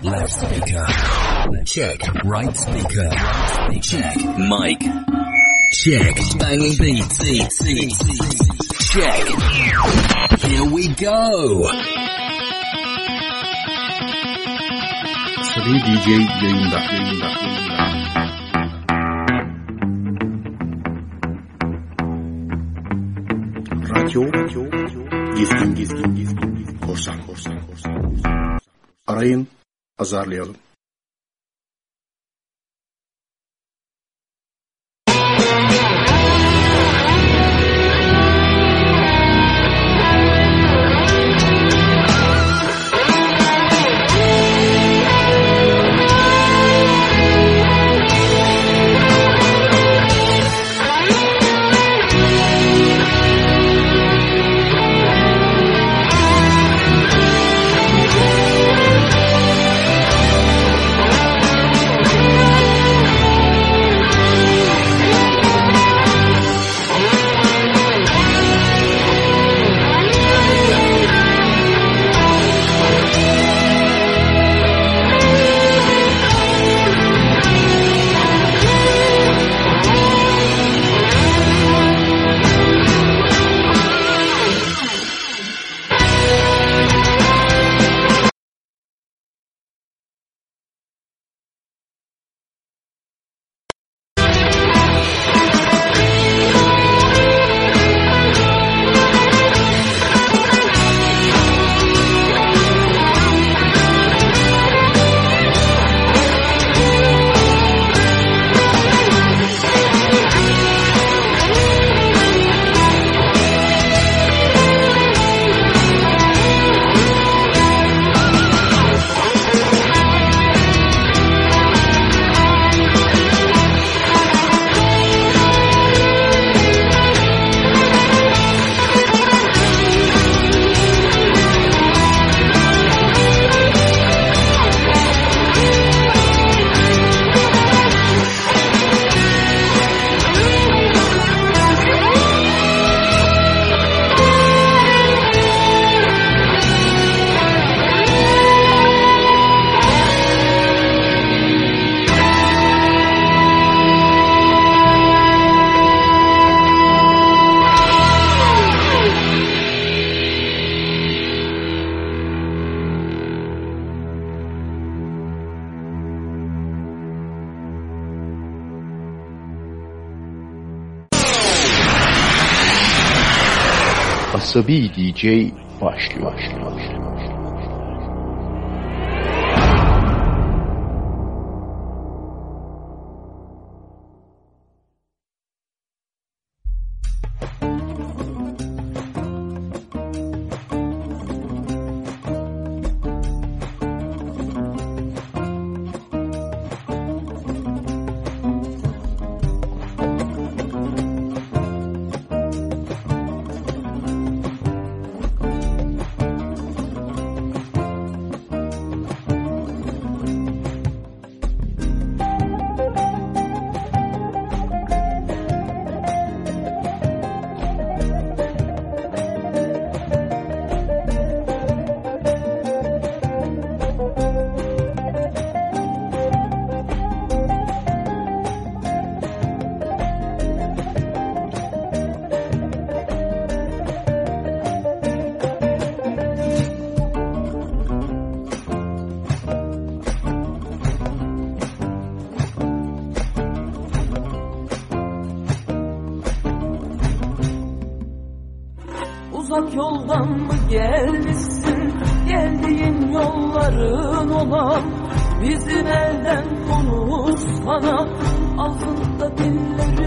Left speaker. Check. Right speaker. Check. Mic. Check. Banging beats. Check. Here we go. Sri DJ yayında. yayında. Radyo, radyo, gizgin, gizgin, gizgin, gizgin, korsan, korsan, korsan. Arayın, azarlayalım. Asabi DJ başlıyor. Uzak yoldan mı gelmişsin? Geldiğin yolların olan Bizim elden konuşsana Ağzında dillerin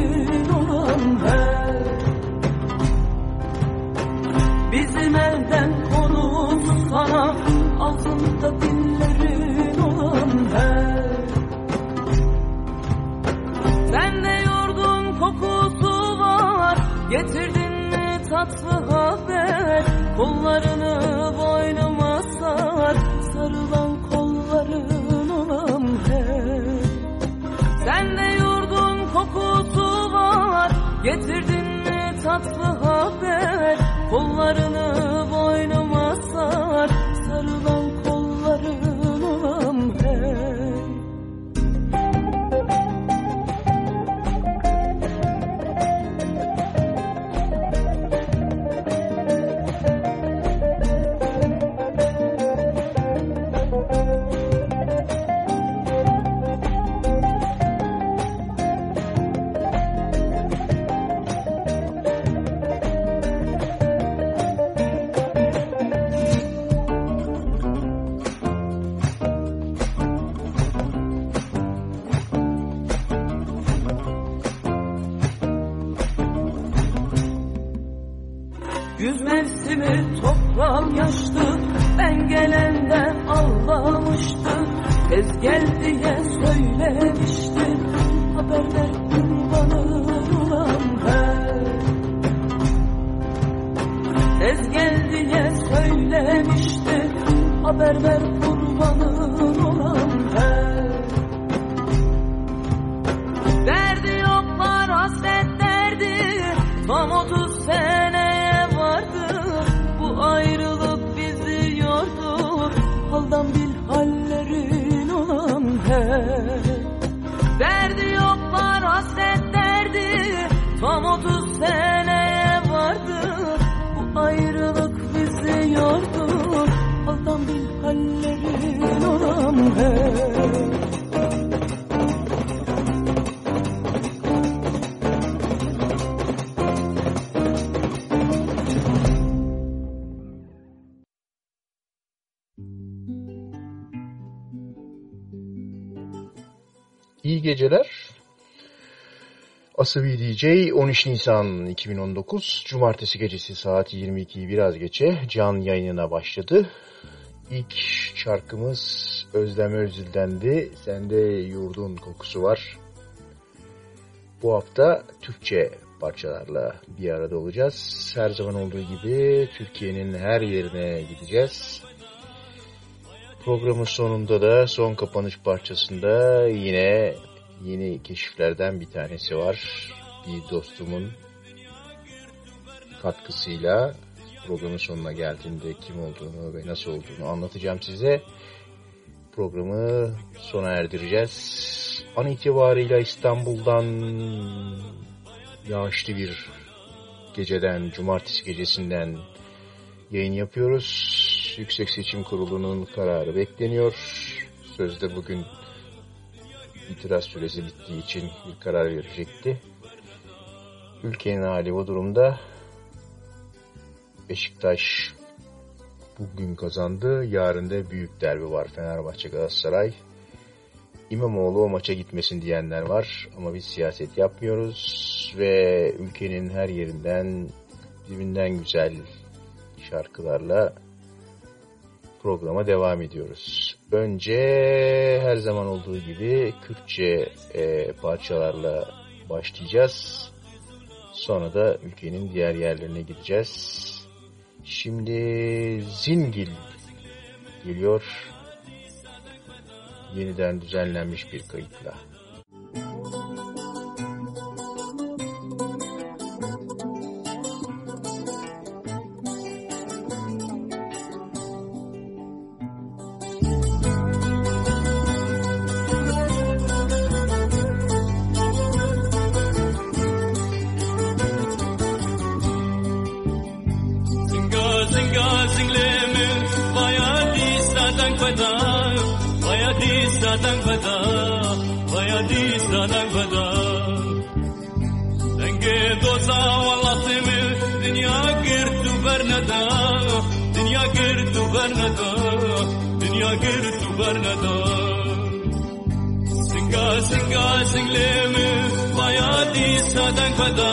yoldan Be- geceler. Asabi DJ 13 Nisan 2019 Cumartesi gecesi saat 22'yi biraz geçe can yayınına başladı. İlk şarkımız Özlem Özül'dendi. Sende yurdun kokusu var. Bu hafta Türkçe parçalarla bir arada olacağız. Her zaman olduğu gibi Türkiye'nin her yerine gideceğiz. Programın sonunda da son kapanış parçasında yine yeni keşiflerden bir tanesi var. Bir dostumun katkısıyla programın sonuna geldiğinde kim olduğunu ve nasıl olduğunu anlatacağım size. Programı sona erdireceğiz. An itibarıyla İstanbul'dan yağışlı bir geceden, cumartesi gecesinden yayın yapıyoruz. Yüksek Seçim Kurulu'nun kararı bekleniyor. Sözde bugün itiraz süresi bittiği için bir karar verecekti. Ülkenin hali bu durumda. Beşiktaş bugün kazandı. Yarın da büyük derbi var Fenerbahçe Galatasaray. İmamoğlu o maça gitmesin diyenler var ama biz siyaset yapmıyoruz ve ülkenin her yerinden dibinden güzel şarkılarla programa devam ediyoruz. Önce her zaman olduğu gibi Kürtçe e, parçalarla başlayacağız. Sonra da ülkenin diğer yerlerine gideceğiz. Şimdi Zingil geliyor. Yeniden düzenlenmiş bir kayıtla. Zinga dangbada, vaya di sa dangbada. Denge doza wala teme, dunya ger tu bernada, dunya ger tu bernada, dunya ger tu bernada. Singa singa single me, sa dangbada,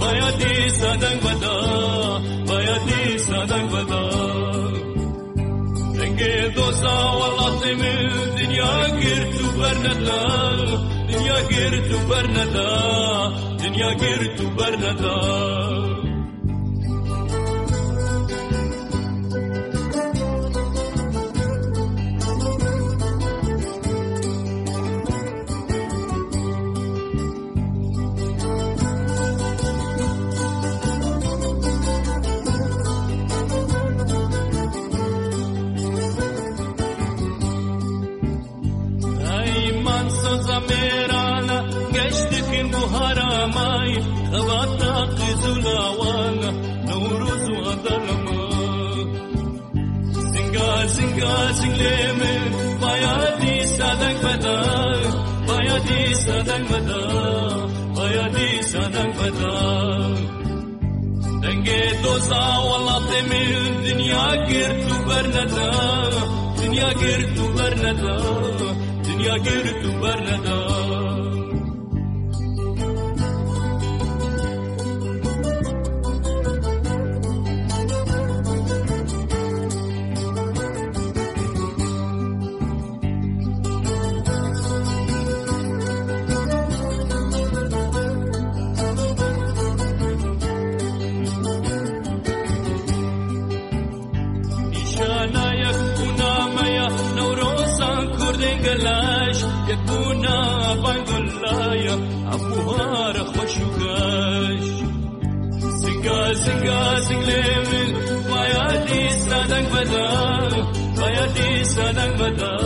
vaya di sa dangbada, vaya di sa dangbada. Denge doza berneda Dünya geri tu berneda Dünya geri tu berneda Dünya girtu bernada Dünya girtu bernada بانگلایا ابوها را خوشوگاش سنگا سنگا سنگلیمن بایا دی سادنگ بدا بایا دی سادنگ بدا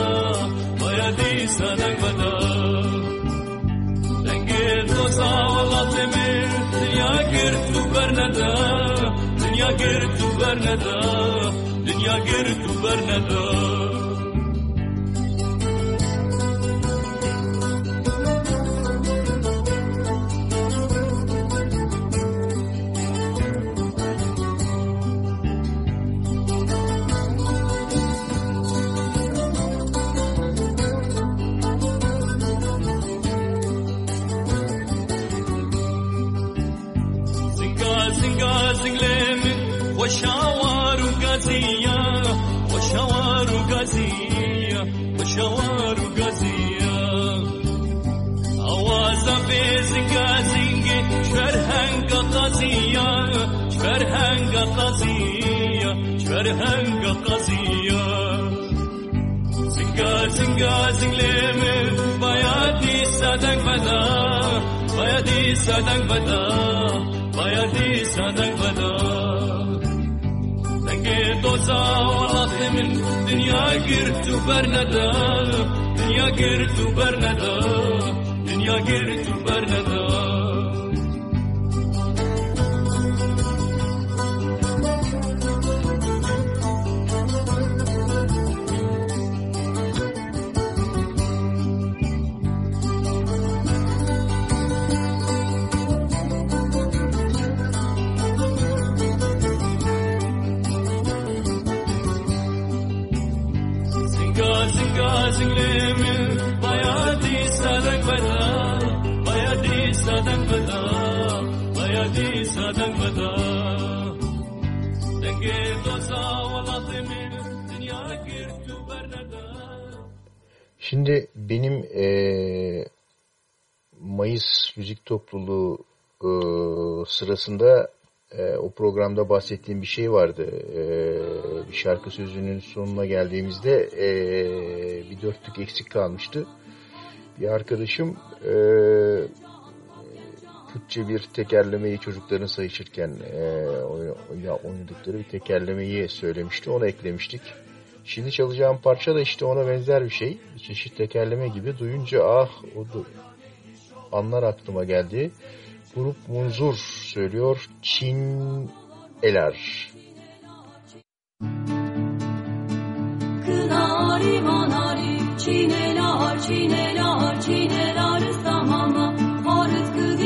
بایا دی سادنگ بدا دنگه دوسا والله تمر دنیا گرد و برندا دنیا گرد و برندا دنیا شفرهنقا قازية شفرهنقا قازية زنقا زنقا زنقليمي بايادي سادنق بدا بايادي سادنق بدا بايادي سادنق بدا doza min dünya girtu berneda dünya girtu berneda dünya girtu berneda Şimdi benim e, Mayıs Müzik Topluluğu e, sırasında e, o programda bahsettiğim bir şey vardı. E, bir şarkı sözünün sonuna geldiğimizde e, bir dörtlük eksik kalmıştı. Bir arkadaşım e, Kürtçe bir tekerlemeyi çocukların sayışırken e, oynadıkları bir tekerlemeyi söylemişti. Onu eklemiştik. Şimdi çalacağım parça da işte ona benzer bir şey. Çeşit tekerleme gibi. Duyunca ah o da anlar aklıma geldi. Grup Munzur söylüyor. Çin Eler. Kınari manari çineler çineler çineler samama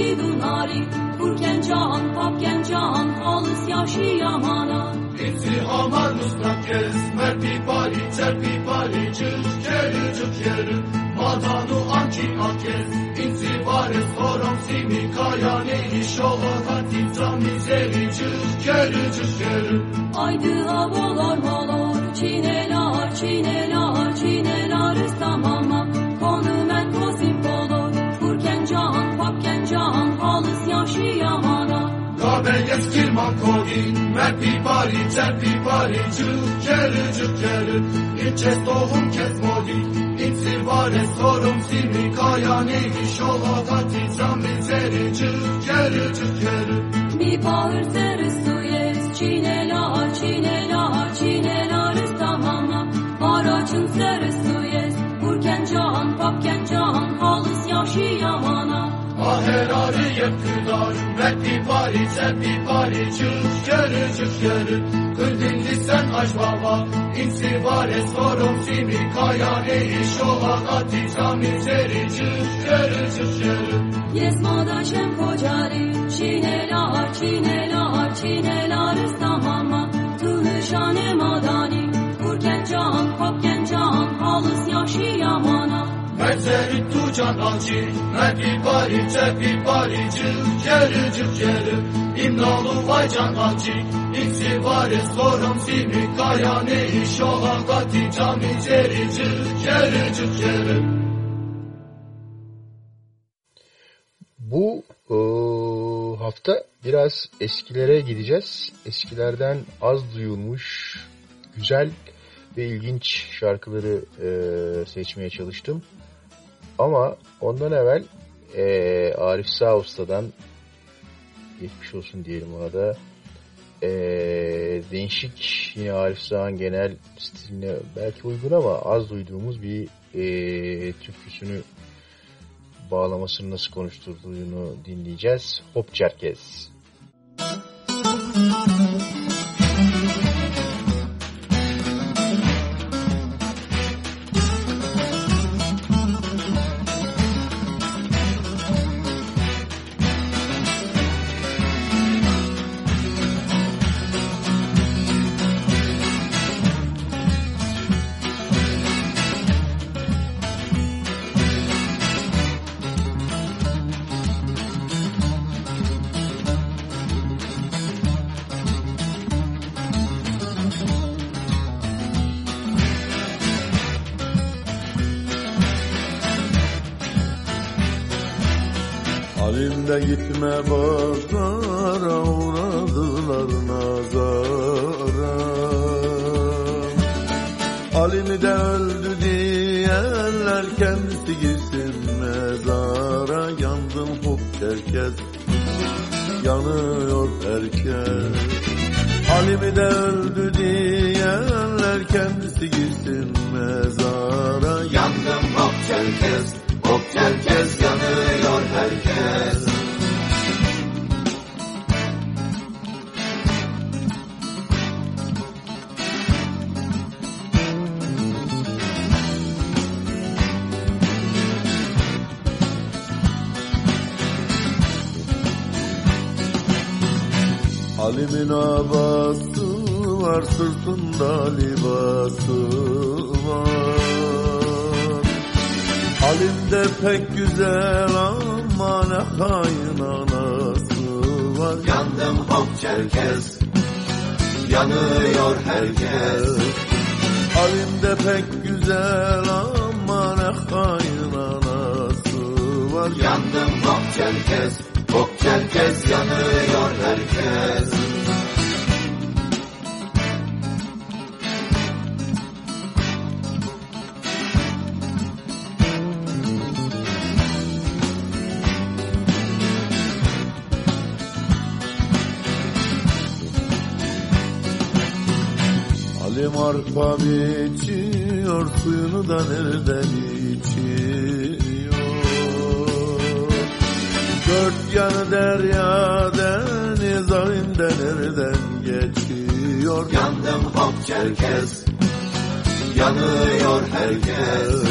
Harıt kıdi dunari Kurken can papken can Halıs yaşı yamana. Bizi aman mustakez Merpi pali çerpi pali Çık keri çık yeri Madanu anki akez İnsi vares horom simi Kaya ne iş ola Hati tamizeri Çık keri çık yeri Haydi havalar malor Çineler çineler çineler samama Konu yamana Kabeyes kirman kodin Merpi pali çerpi pali Çık keri çık yeri İçes tohum kes modi İnsi vares horom simi Kaya ne iş ola Hati tamizeri Çık keri çık yeri Mi bağır seri suyes Çineler çineler çineler samama Aracın seri suyes Kurken can papken can Halıs yaşı yamana Aherari yakılar Mekti pari çepi pari Çık yeri çık yeri Kırdin sen aç baba İnsi vare sorum simi Kaya ne iş ola Hati tamizeri Çık yeri çık yeri Yesmada şem kocari Çineler çineler çineler samama Tühüşane madani Kurken can papken can Halıs yaşı yamana Mezeri tu can acı Mekti pari çepi pari Çık yeri çık yeri İmnalı vay can acı İnsi vare sorum simi Kaya ne iş ola Hati tamizeri Çık yeri çık yeri Bu e, hafta biraz eskilere gideceğiz. Eskilerden az duyulmuş güzel ve ilginç şarkıları e, seçmeye çalıştım. Ama ondan evvel e, Arif Sağ Usta'dan geçmiş olsun diyelim ona da e, değişik yine Arif Sağ'ın genel stiline belki uygun ama az duyduğumuz bir e, türküsünü bağlamasını nasıl konuşturduğunu dinleyeceğiz. Hop Çerkez. Müzik na. Geçiyor Yandım hop Çerkez. Yanıyor herkes.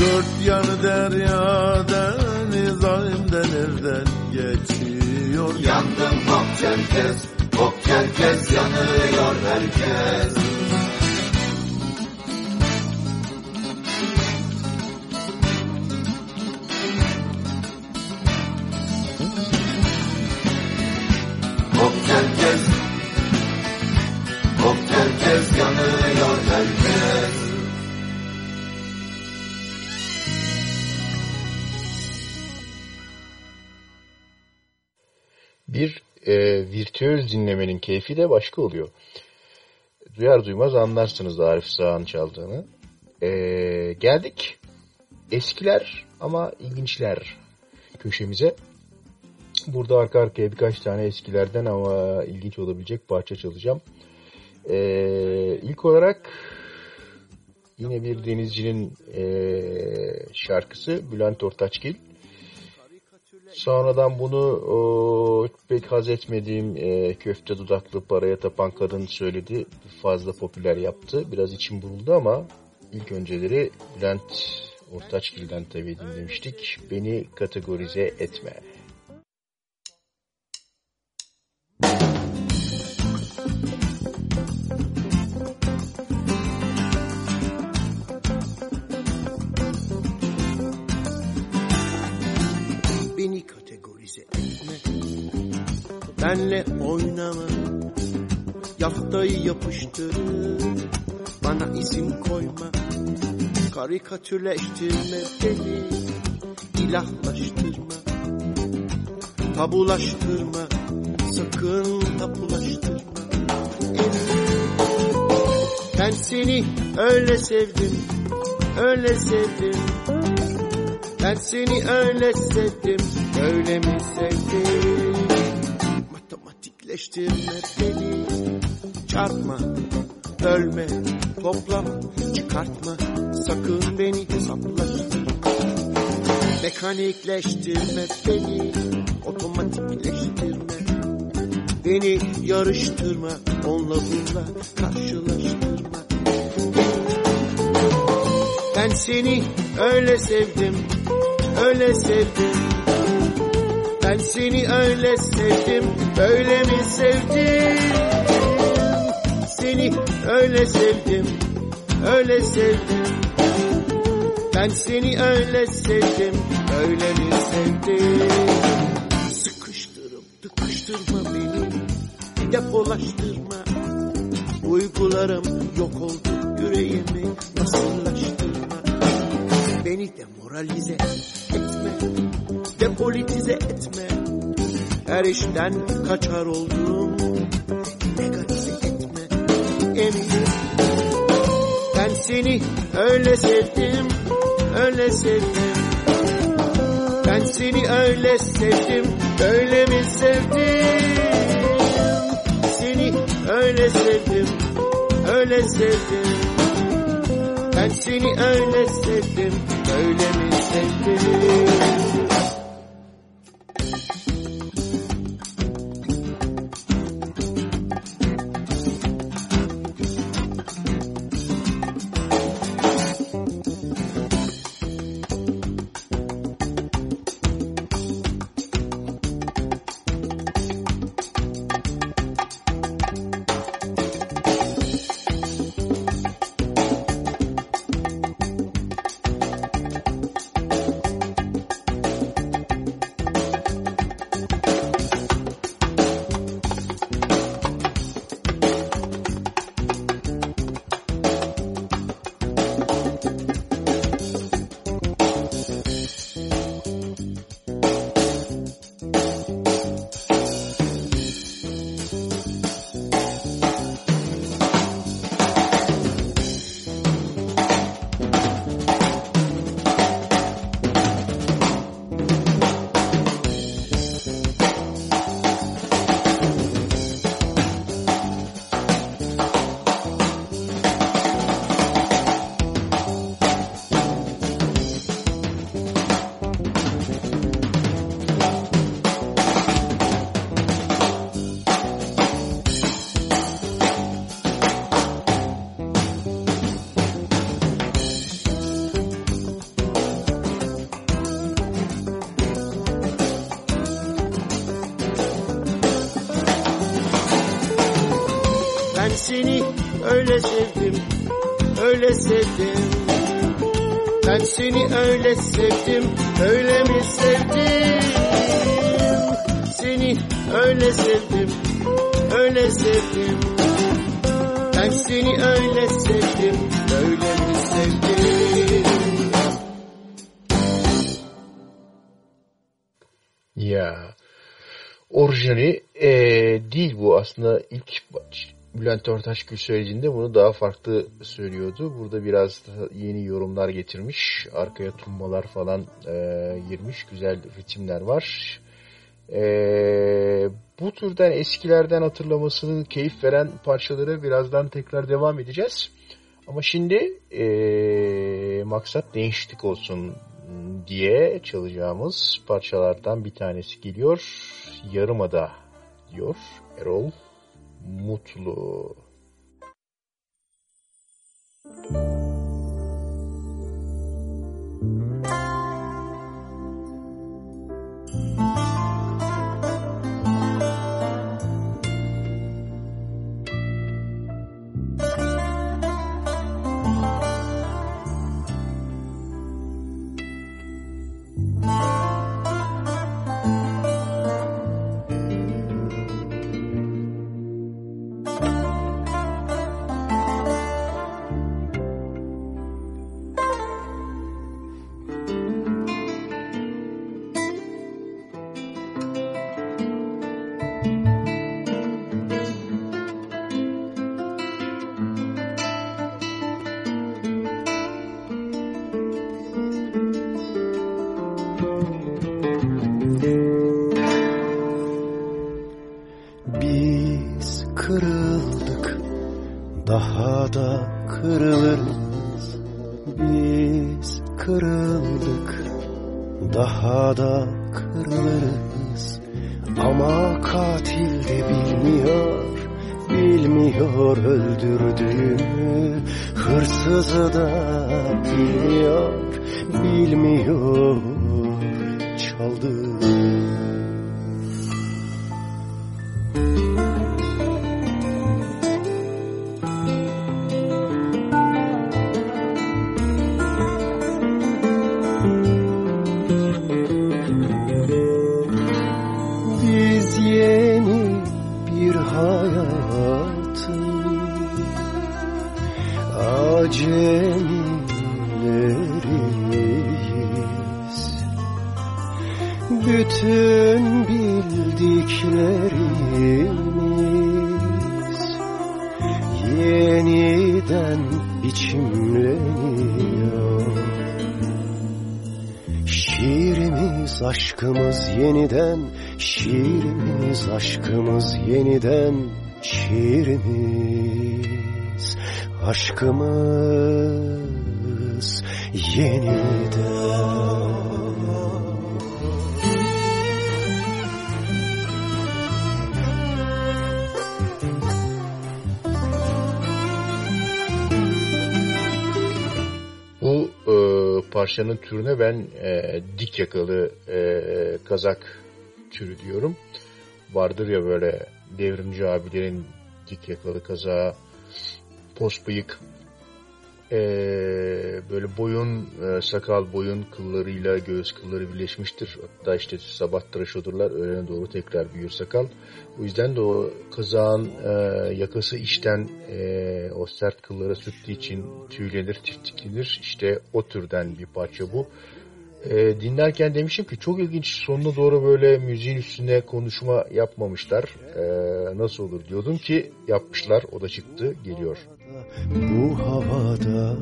Dört yanı derya deniz ağında nereden geçiyor? Yandım hop Çerkez. Hop Çerkez yanıyor herkes virtüöz dinlemenin keyfi de başka oluyor. Duyar duymaz anlarsınız Arif Sağ'ın çaldığını. Ee, geldik eskiler ama ilginçler köşemize. Burada arka arkaya birkaç tane eskilerden ama ilginç olabilecek parça çalacağım. Ee, ilk olarak yine bir denizcinin e, şarkısı Bülent Ortaçgil. Sonradan bunu o, pek haz etmediğim e, köfte dudaklı paraya tapan kadın söyledi. Fazla popüler yaptı. Biraz içim buruldu ama ilk önceleri Bülent Ortaçgil'den tabii dinlemiştik. Beni kategorize etme. Benle oynama Yaftayı yapıştır Bana isim koyma Karikatürleştirme beni ilahlaştırma Tabulaştırma Sakın tapulaştırma Ben seni öyle sevdim, öyle sevdim. Ben seni öyle sevdim, öyle mi sevdim? Matematikleştirme beni, çarpma, bölme, toplama, çıkartma, sakın beni hesaplaştırma. Mekanikleştirme beni, otomatikleştirme. Beni yarıştırma, onunla bununla karşılaştırma. Ben seni öyle sevdim, öyle sevdim. Ben seni öyle sevdim, böyle mi sevdim? Seni öyle sevdim, öyle sevdim. Ben seni öyle sevdim, öyle mi sevdim? Sıkıştırıp tıkıştırma beni, depolaştırma. Uygularım yok oldu, yüreğimi nasıllaştırma. Beni demoralize etme, depolitize etme. Her işten kaçar oldum, negatize etme. Emin ben seni öyle sevdim, öyle sevdim. Ben seni öyle sevdim, öyle mi sevdim? Seni öyle sevdim, öyle sevdim. Ben seni öyle sevdim, öyle mi sevdim? Ben sevdim. Ben seni öyle sevdim, öyle mi sevdim? Seni öyle sevdim, öyle sevdim. Ben seni öyle sevdim, Bülent Ortaçgül söylediğinde bunu daha farklı söylüyordu. Burada biraz yeni yorumlar getirmiş. Arkaya tumbalar falan eee, girmiş. Güzel ritimler var. Eee, bu türden eskilerden hatırlamasının keyif veren parçaları birazdan tekrar devam edeceğiz. Ama şimdi eee, maksat değişiklik olsun diye çalacağımız parçalardan bir tanesi geliyor. Yarımada diyor Erol Mutlu. Biz parçanın türüne ben e, dik yakalı e, kazak türü diyorum. Vardır ya böyle devrimci abilerin dik yakalı kazağı, pos bıyık, e, böyle boyun, e, sakal boyun kıllarıyla göğüs kılları birleşmiştir. Hatta işte sabah tıraş olurlar, öğlene doğru tekrar büyür sakal. O yüzden de o kazağın e, yakası içten e, o sert kıllara sürttüğü için tüylenir, tiftiklenir. İşte o türden bir parça bu. E, dinlerken demişim ki çok ilginç sonuna doğru böyle müziğin üstüne konuşma yapmamışlar. E, nasıl olur diyordum ki yapmışlar. O da çıktı geliyor. Bu havada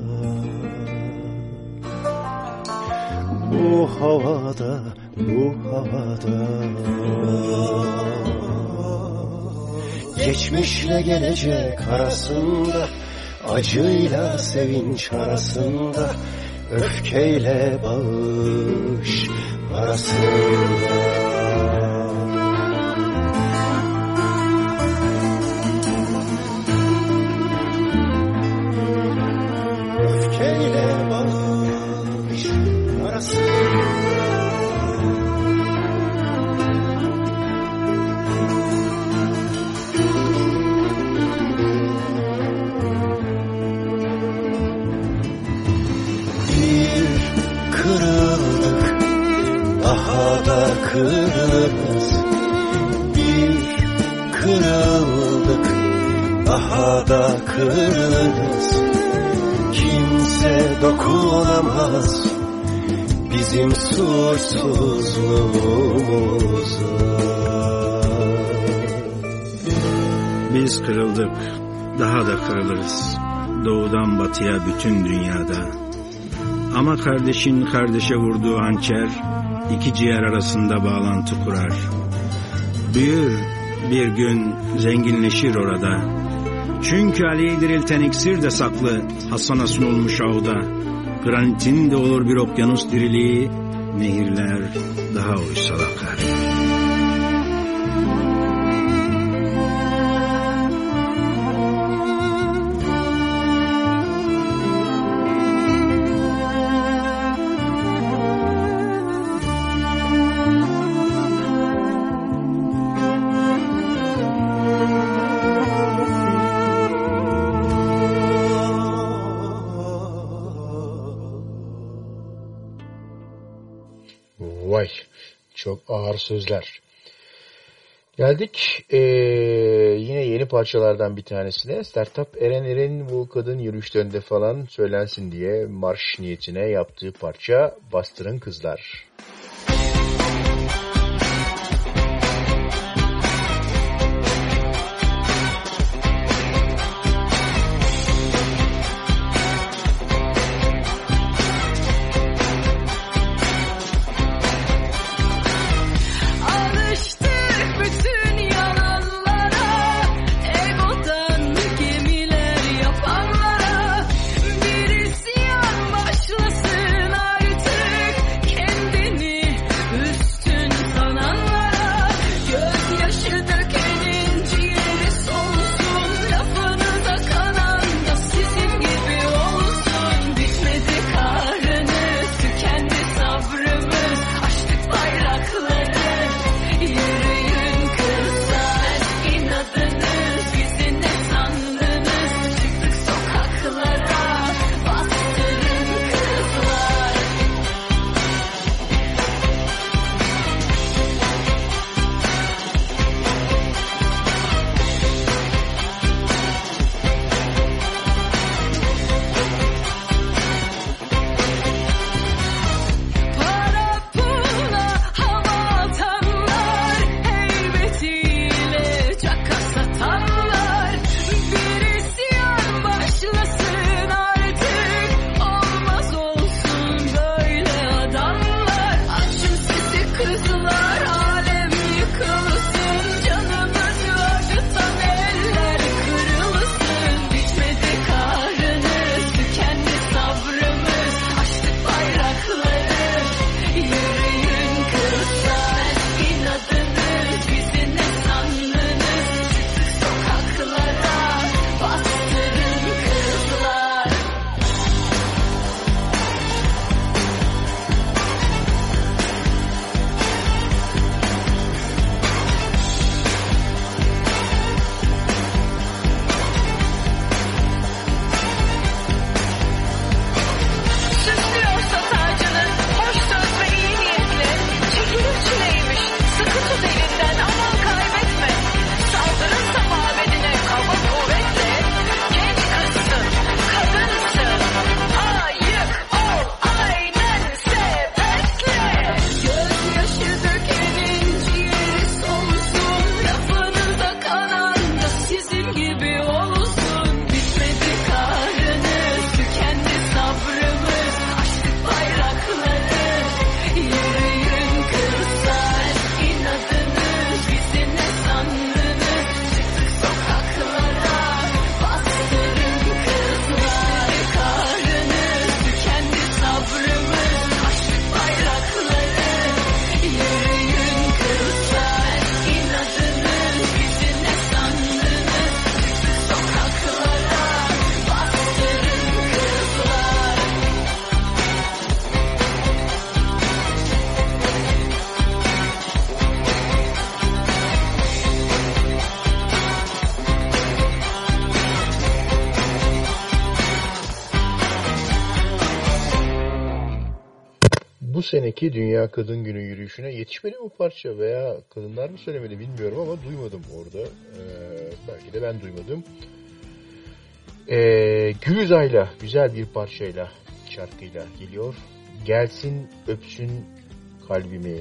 Bu havada Bu havada Geçmişle gelecek arasında Acıyla sevinç arasında Öfkeyle bağış arasında kırılırız Bir kırıldık daha da kırılırız Kimse dokunamaz bizim suçsuzluğumuza Biz kırıldık, daha da kırılırız. Doğudan batıya bütün dünyada. Ama kardeşin kardeşe vurduğu hançer, iki ciğer arasında bağlantı kurar. Büyür, bir gün zenginleşir orada. Çünkü Ali'yi dirilten iksir de saklı, Hasan'a sunulmuş avda. Granitin de olur bir okyanus diriliği, nehirler daha uysal akar. Ağır sözler. Geldik ee, yine yeni parçalardan bir tanesine. Startup Eren Eren bu kadın yürüyüşlerinde falan söylensin diye marş niyetine yaptığı parça Bastırın Kızlar. Alıştık seneki Dünya Kadın Günü yürüyüşüne yetişmedi mi parça veya kadınlar mı söylemedi bilmiyorum ama duymadım orada. Ee, belki de ben duymadım. Ee, Gülüzay'la güzel bir parçayla şarkıyla geliyor. Gelsin öpsün kalbimi.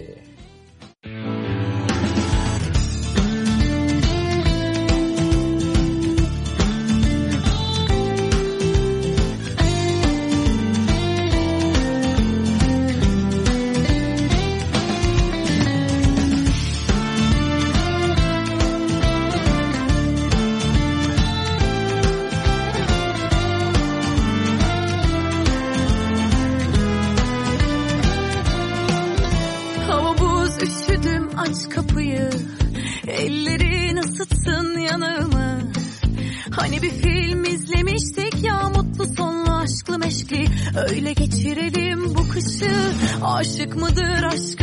Aşık mıdır aşkın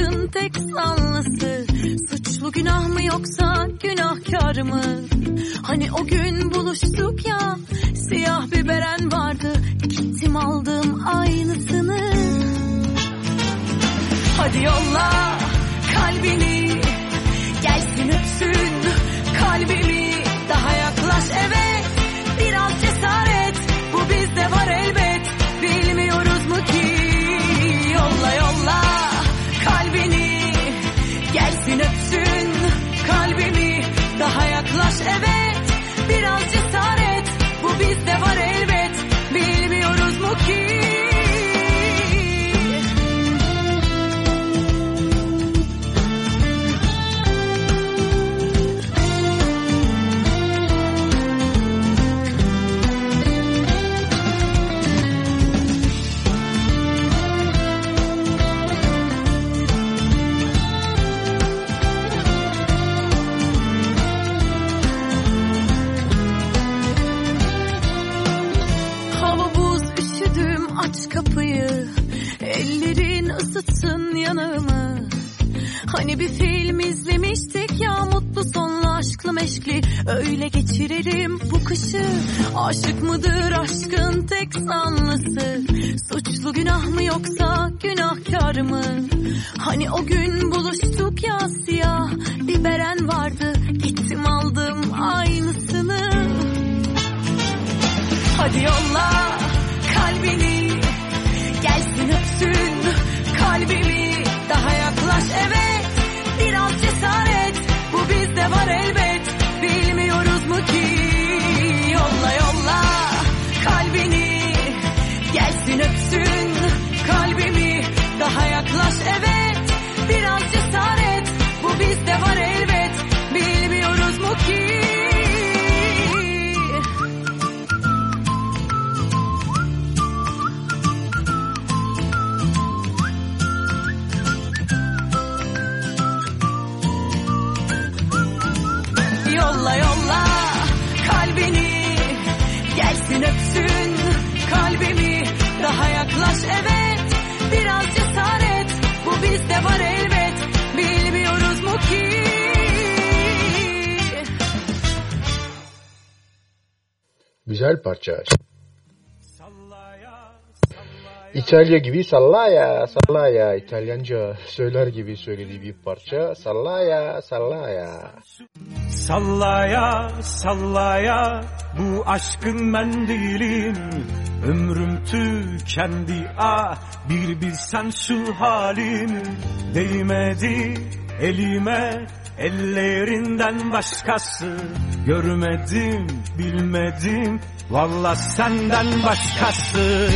İtalya gibi sallaya sallaya. İtalyanca söyler gibi söylediği bir parça. Sallaya sallaya. Sallaya sallaya. Bu aşkın mendilim Ömrüm tükendi. Ah bir bilsen şu halim. Değmedi elime ellerinden başkası Görmedim bilmedim. Valla senden başkası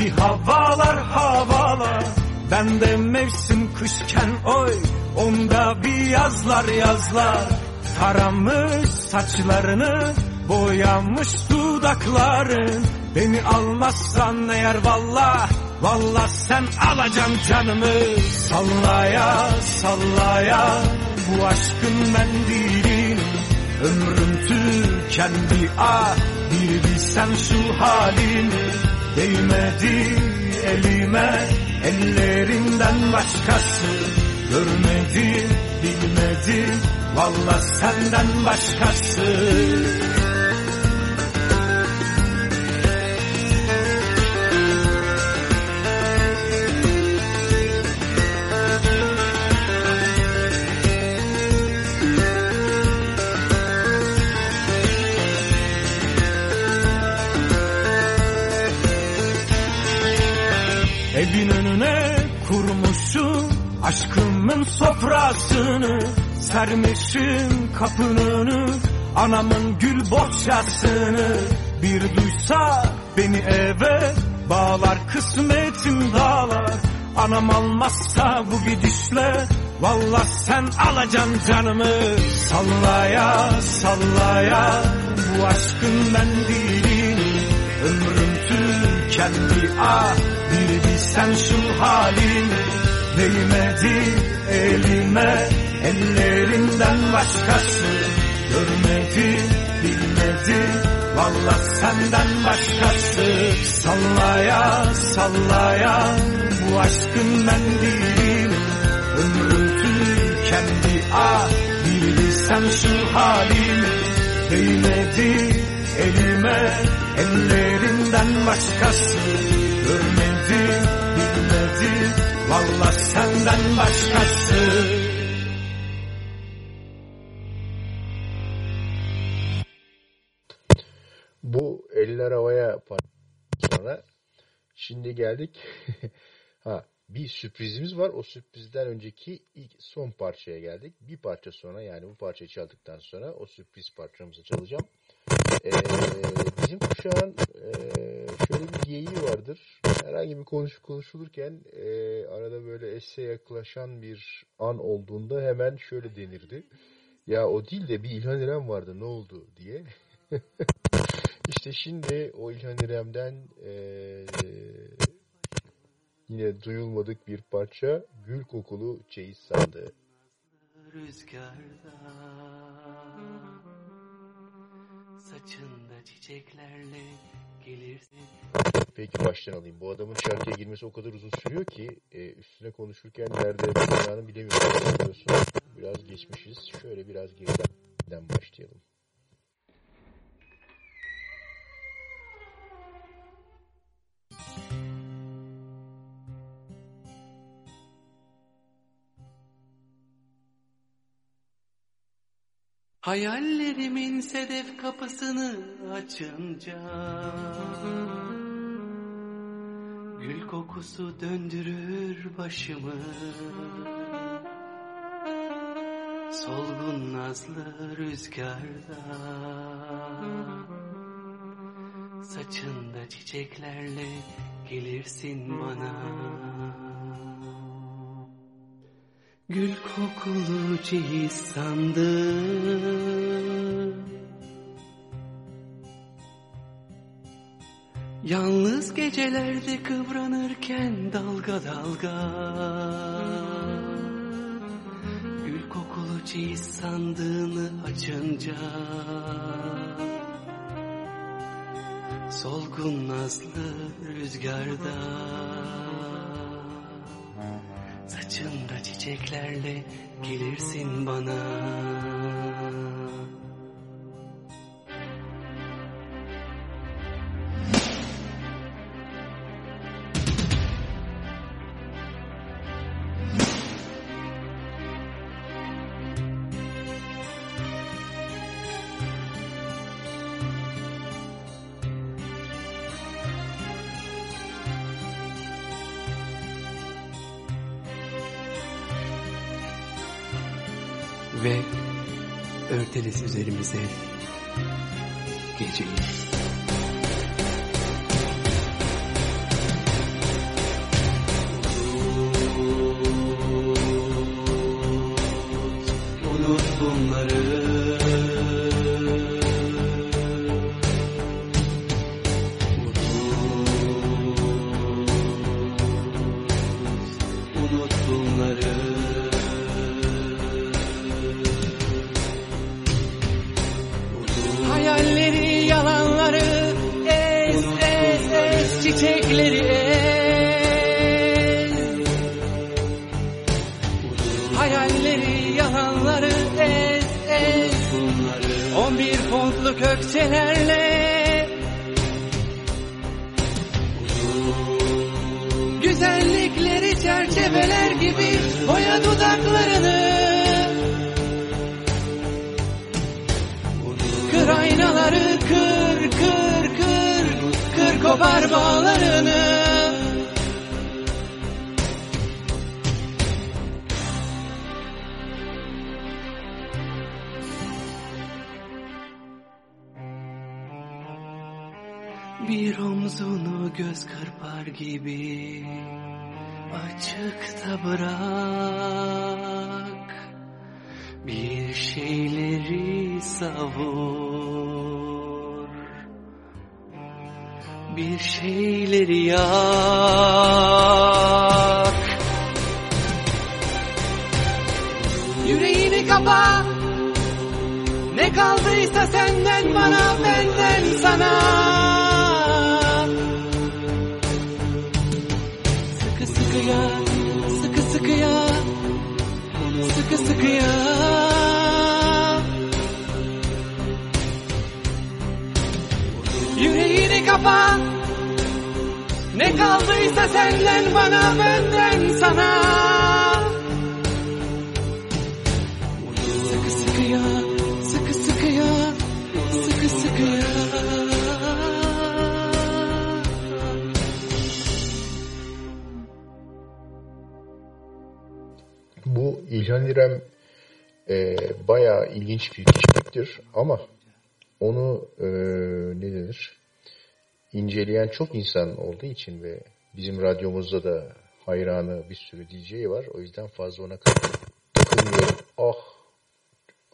bir havalar havalar. Ben de mevsim kışken oy. Onda bir yazlar yazlar. Taramış saçlarını boyamış dudakların Beni almazsan eğer valla valla sen alacaksın canımı. Sallaya sallaya bu aşkın mendilini. Ömrüm tükendi ah bir bilsen şu halimi Değmedi elime ellerinden başkası. Görmedim bilmedim valla senden başkası aşkımın sofrasını Sermişim kapının anamın gül bohçasını. Bir duysa beni eve bağlar kısmetim dağlar. Anam almazsa bu gidişle Valla sen alacaksın canımı. Sallaya sallaya bu aşkın ben değilim. Ömrüm tükendi ah bir bilsen şu halimi Değmedi elime ellerinden başkası. Görmedi bilmedi valla senden başkası. Sallaya sallaya bu aşkın ben değilim. Ömrüm tükendi ah bir şu halimi. Değmedi elime ellerinden başkası. Görmedi bilmedi valla senden başkası Bu eller havaya sonra şimdi geldik. ha bir sürprizimiz var. O sürprizden önceki ilk son parçaya geldik. Bir parça sonra yani bu parçayı çaldıktan sonra o sürpriz parçamızı çalacağım. Ee, bizim kuşağın e, geyiği vardır. Herhangi bir konuş konuşulurken e, arada böyle esse yaklaşan bir an olduğunda hemen şöyle denirdi. Ya o değil de bir İlhan İrem vardı ne oldu diye. İşte şimdi o İlhan İrem'den e, yine duyulmadık bir parça Gül Kokulu Çeyiz Sandığı. Rüzgarda Saçında çiçeklerle gelirsin Peki baştan alayım. Bu adamın şarkıya girmesi o kadar uzun sürüyor ki e, üstüne konuşurken nerede duracağını bilemiyorum. Biraz geçmişiz. Şöyle biraz geriden başlayalım. Hayallerimin sedef kapısını açınca Gül kokusu döndürür başımı. Solgun nazlı rüzgarda. Saçında çiçeklerle gelirsin bana. Gül kokulu ceyiz sandım Yalnız gecelerde kıvranırken dalga dalga. Gül kokulu ceyiz sandığını açınca. Solgun nazlı rüzgarda. Saçında çiçeklerle gelirsin bana üzerimize geceyi. Hayalleri ez Hayalleri yalanları ez ez On bir fontluk ökçelerle kopar bağlarını. Bir omzunu göz kırpar gibi açıkta bırak. Bir şeyleri savur Bir şeyleri yak. Yüreğini kapa. Ne kaldıysa senden bana benden sana. Sıkı sıkıya, sıkı sıkıya, sıkı sıkıya. Kapa. Ne kaldıysa senden bana, benden sana. Sıkı sıkıya, sıkı sıkıya, sıkı sıkıya. Bu İlhan İrem e, bayağı ilginç bir kişiliktir ama onu e, ne denir inceleyen çok insan olduğu için ve bizim radyomuzda da hayranı bir sürü DJ var. O yüzden fazla ona takılmıyorum. Ah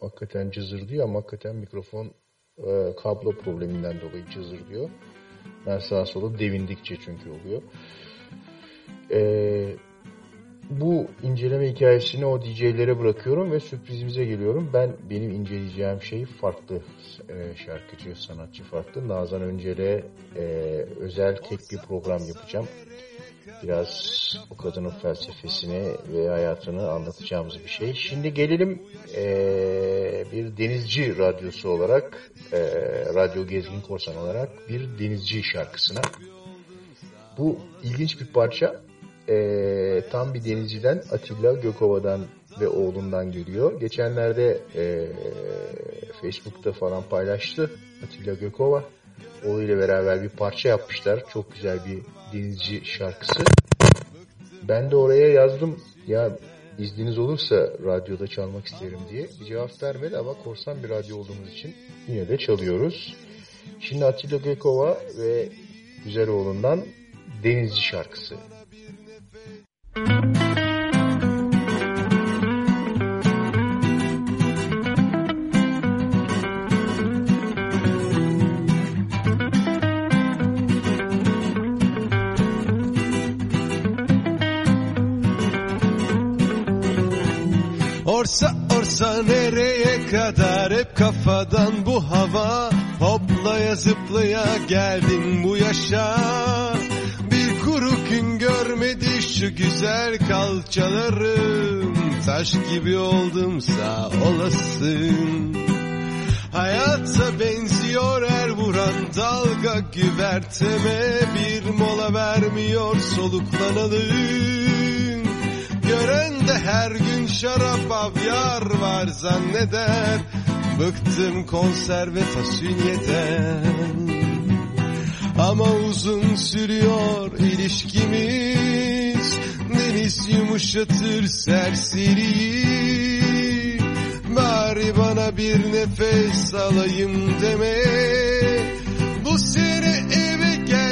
hakikaten cızır diyor ama hakikaten mikrofon e, kablo probleminden dolayı cızır diyor. Ben sağa sola devindikçe çünkü oluyor. Eee bu inceleme hikayesini o DJ'lere bırakıyorum ve sürprizimize geliyorum. Ben benim inceleyeceğim şey farklı e, şarkıcı, sanatçı farklı. Nazan Öncel'e e, özel tek bir program yapacağım. Biraz o kadının felsefesini ve hayatını anlatacağımız bir şey. Şimdi gelelim e, bir denizci radyosu olarak, e, Radyo Gezgin Korsan olarak bir denizci şarkısına. Bu ilginç bir parça e, tam bir denizciden Atilla Gökova'dan ve oğlundan geliyor. Geçenlerde e, Facebook'ta falan paylaştı Atilla Gökova. Oğluyla beraber bir parça yapmışlar. Çok güzel bir denizci şarkısı. Ben de oraya yazdım. Ya izniniz olursa radyoda çalmak isterim diye. Bir cevap vermedi ama korsan bir radyo olduğumuz için yine de çalıyoruz. Şimdi Atilla Gökova ve güzel oğlundan Denizci şarkısı. Kafadan bu hava Hoplaya zıplaya geldim bu yaşa. Bir kuru gün görmedi şu güzel kalçalarım. Taş gibi oldum sağ olasın. Hayata benziyor her vuran dalga güverteme Bir mola vermiyor soluklanalım. Gören de her gün şarap avyar var zanneder Bıktım konserve fasulyeden. Ama uzun sürüyor ilişkimiz. Deniz yumuşatır serseriyi. Bari bana bir nefes alayım deme. Bu sene eve gelmedim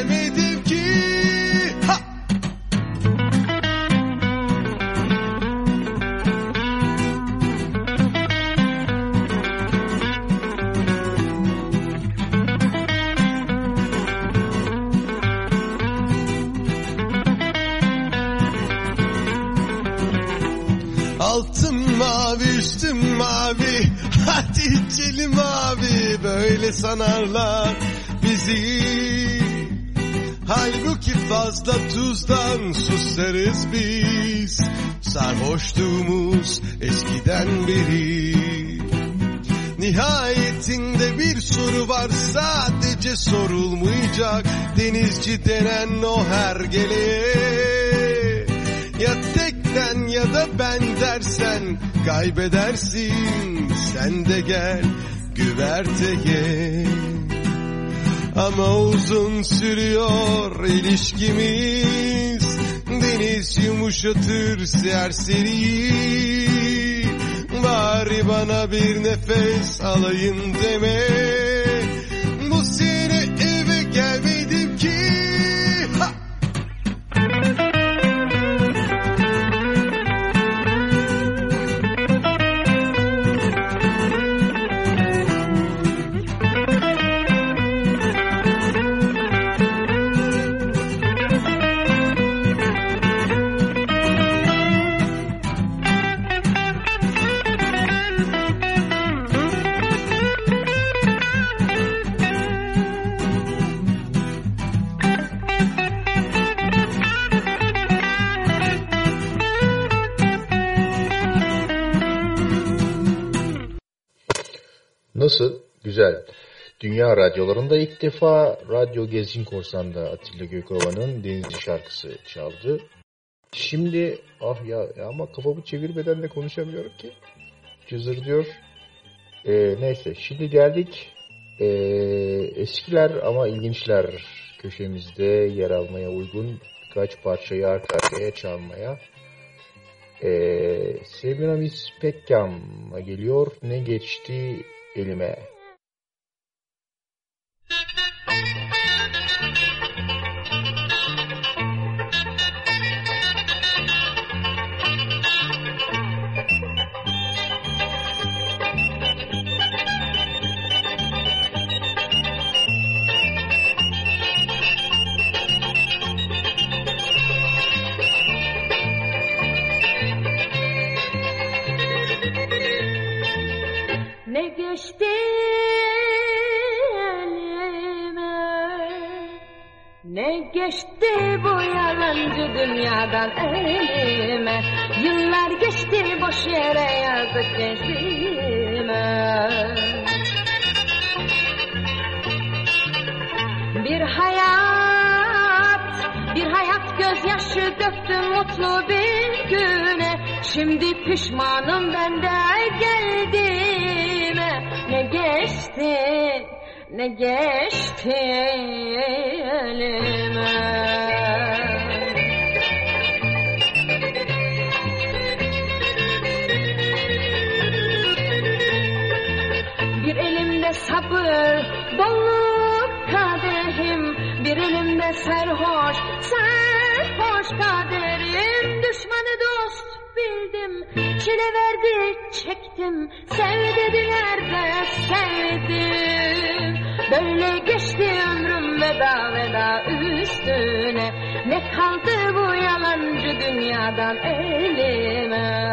Böyle sanarlar bizi. Halbuki fazla tuzdan susarız biz. Sarhoşluğumuz eskiden beri. Nihayetinde bir soru var sadece sorulmayacak. Denizci denen o hergeleye Ya tekten ya da ben dersen kaybedersin. Sen de gel güverteye. Ama uzun sürüyor ilişkimiz. Deniz yumuşatır serseriyi. Bari bana bir nefes alayım deme. Bu sene eve gelmedim Nasıl? Güzel. Dünya radyolarında ilk defa Radyo Gezgin Korsan'da Atilla Gökova'nın Denizli şarkısı çaldı. Şimdi ah ya, ya ama kafamı çevirmeden de konuşamıyorum ki. Cızır diyor. Ee, neyse şimdi geldik ee, eskiler ama ilginçler köşemizde yer almaya uygun birkaç parçayı arka arkaya çalmaya. Ee, Semiramis Pekkam'a geliyor. Ne geçti elime? Geçti bu yalancı dünyadan elime. Yıllar geçti boş yere yazık gençliğime Bir hayat, bir hayat gözyaşı döktüm mutlu bir güne. Şimdi pişmanım ben de geldiğime. Ne geçti, ne geçti elime? Bir elimde sabır dolu kadehim. Bir elimde serhoş, serhoş dost bildim, çile verdi çektim. Sev dediler de sevdim. Böyle geçti ömrüm veda veda üstüne. Ne kaldı bu yalancı dünyadan elime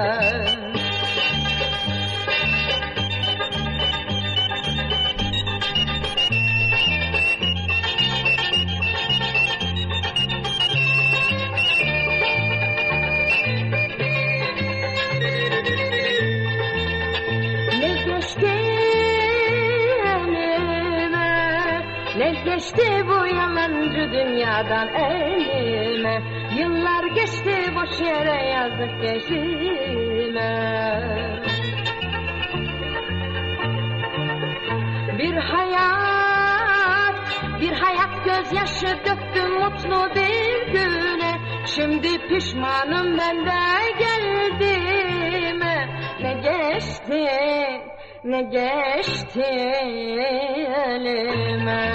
geçti bu yalancı dünyadan elime. Yıllar geçti boş yere yazık geçime Bir hayat, bir hayat gözyaşı döktüm mutlu bir güne. Şimdi pişmanım ben de geldiğime. Ne geçti, ne geçti elime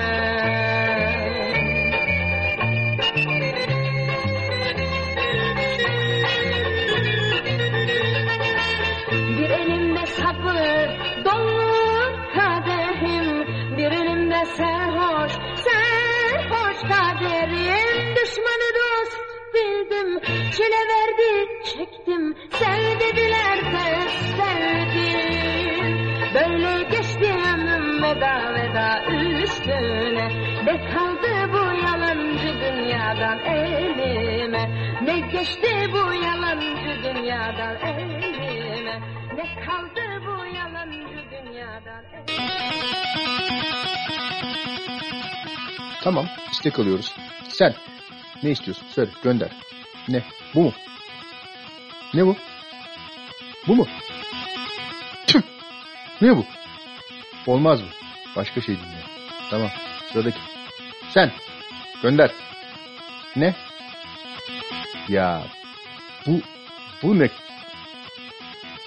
Tamam istek alıyoruz. Sen ne istiyorsun? Söyle gönder. Ne? Bu mu? Ne bu? Bu mu? Tüh! Ne bu? Olmaz mı? Başka şey dinle. Tamam. Sıradaki. Sen. Gönder. Ne? Ya bu bu ne?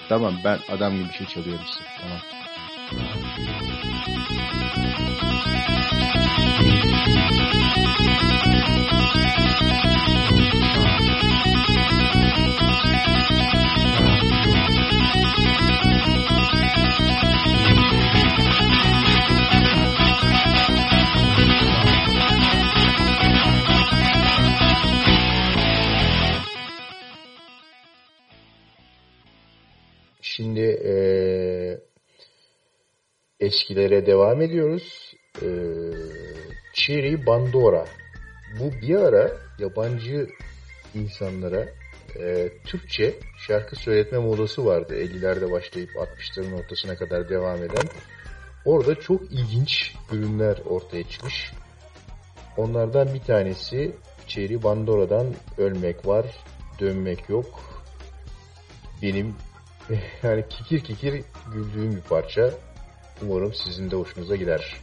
Tamam ben adam gibi bir şey çalıyorum size. Tamam. Şimdi eee, eskilere devam ediyoruz. Eee Cherry Bandora. Bu bir ara yabancı insanlara eee, Türkçe şarkı söyletme modası vardı. 50'lerde başlayıp 60'ların ortasına kadar devam eden. Orada çok ilginç ürünler ortaya çıkmış. Onlardan bir tanesi Cherry Bandora'dan ölmek var, dönmek yok. Benim yani kikir kikir güldüğüm bir parça. Umarım sizin de hoşunuza gider.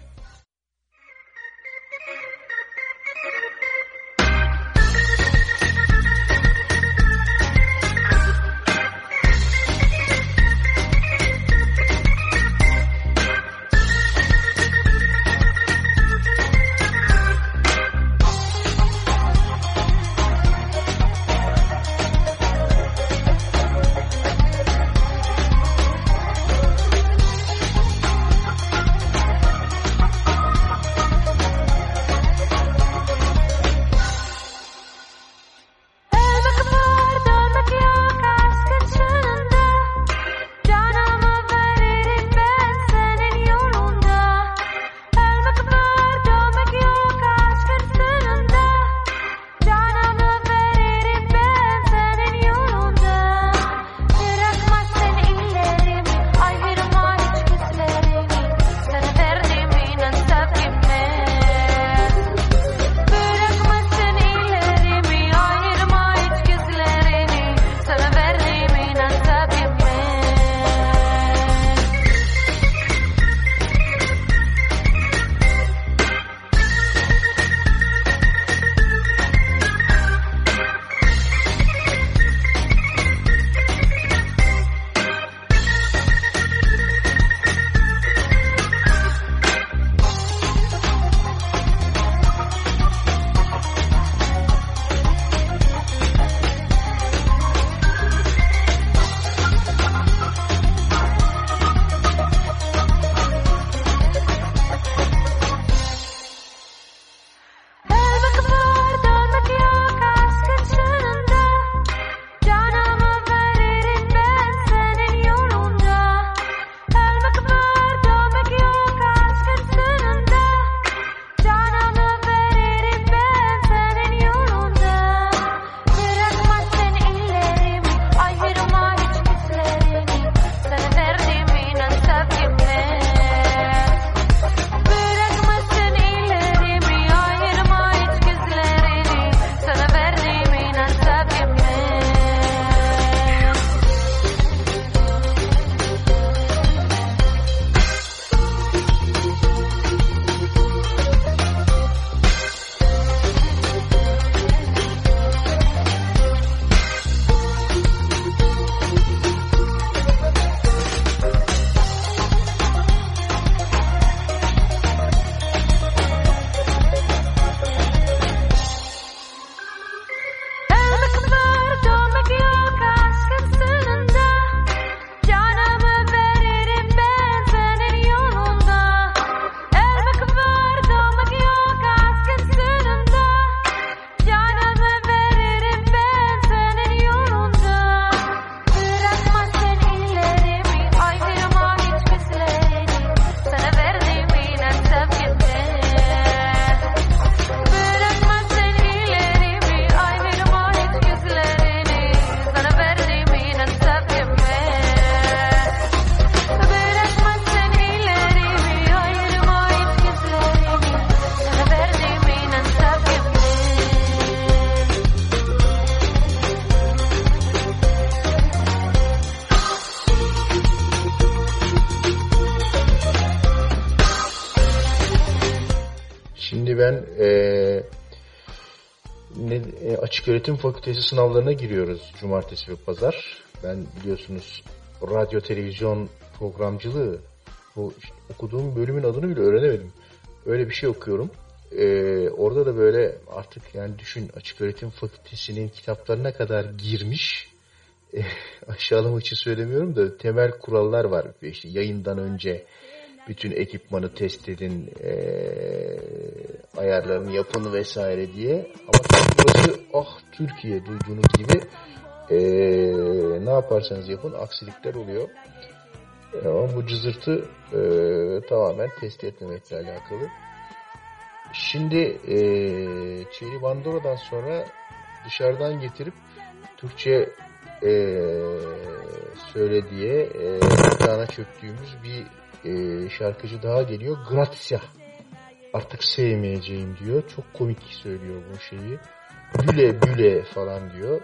Öğretim fakültesi sınavlarına giriyoruz cumartesi ve pazar. Ben biliyorsunuz radyo televizyon programcılığı bu işte okuduğum bölümün adını bile öğrenemedim. Öyle bir şey okuyorum. Ee, orada da böyle artık yani düşün açık öğretim fakültesinin kitaplarına kadar girmiş e, aşağılamak için söylemiyorum da temel kurallar var. İşte yayından önce bütün ekipmanı test edin, e, ayarlarını yapın vesaire diye. Ama burası ah Türkiye duyduğunuz gibi e, ne yaparsanız yapın aksilikler oluyor. E, ama bu cızırtı e, tamamen test etmemekle alakalı. Şimdi e, Çeri Bandora'dan sonra dışarıdan getirip Türkçe e, söylediği e, kana çöktüğümüz bir e, şarkıcı daha geliyor. Grazia. Artık sevmeyeceğim diyor. Çok komik söylüyor bu şeyi. Büle büle falan diyor.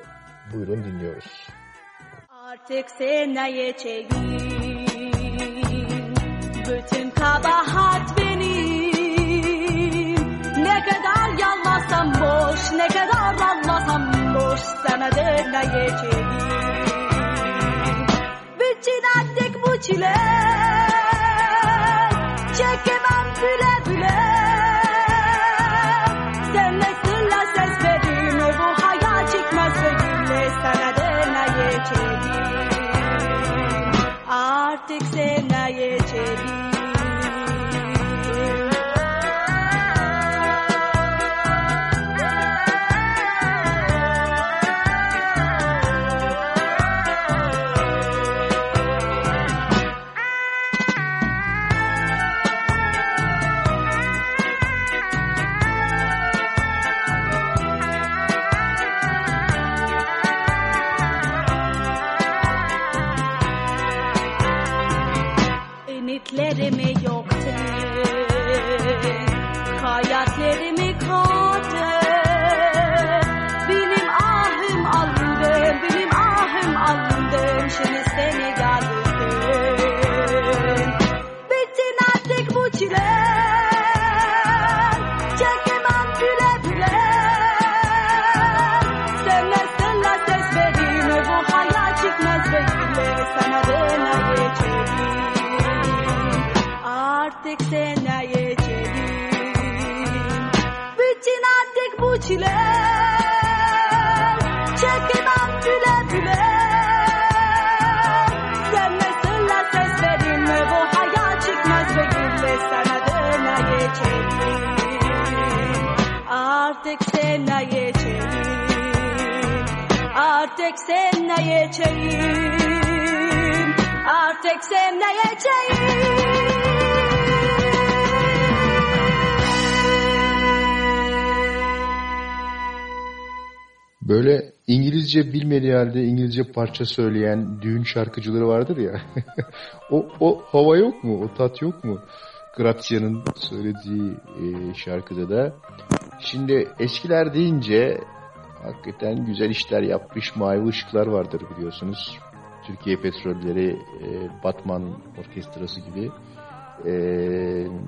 Buyurun dinliyoruz. Artık sevmeyeceğim Bütün kabahat benim Ne kadar yanmasam boş Ne kadar anlasam boş Sana dönmeyeceğim Bütün artık bu çile Artık sevmeyeceğim Artık sevmeyeceğim Böyle İngilizce bilmediği halde İngilizce parça söyleyen düğün şarkıcıları vardır ya. o, o hava yok mu? O tat yok mu? Grazia'nın söylediği e, şarkıda da. Şimdi eskiler deyince hakikaten güzel işler yapmış mavi ışıklar vardır biliyorsunuz. Türkiye Petrolleri, e, Batman Orkestrası gibi e,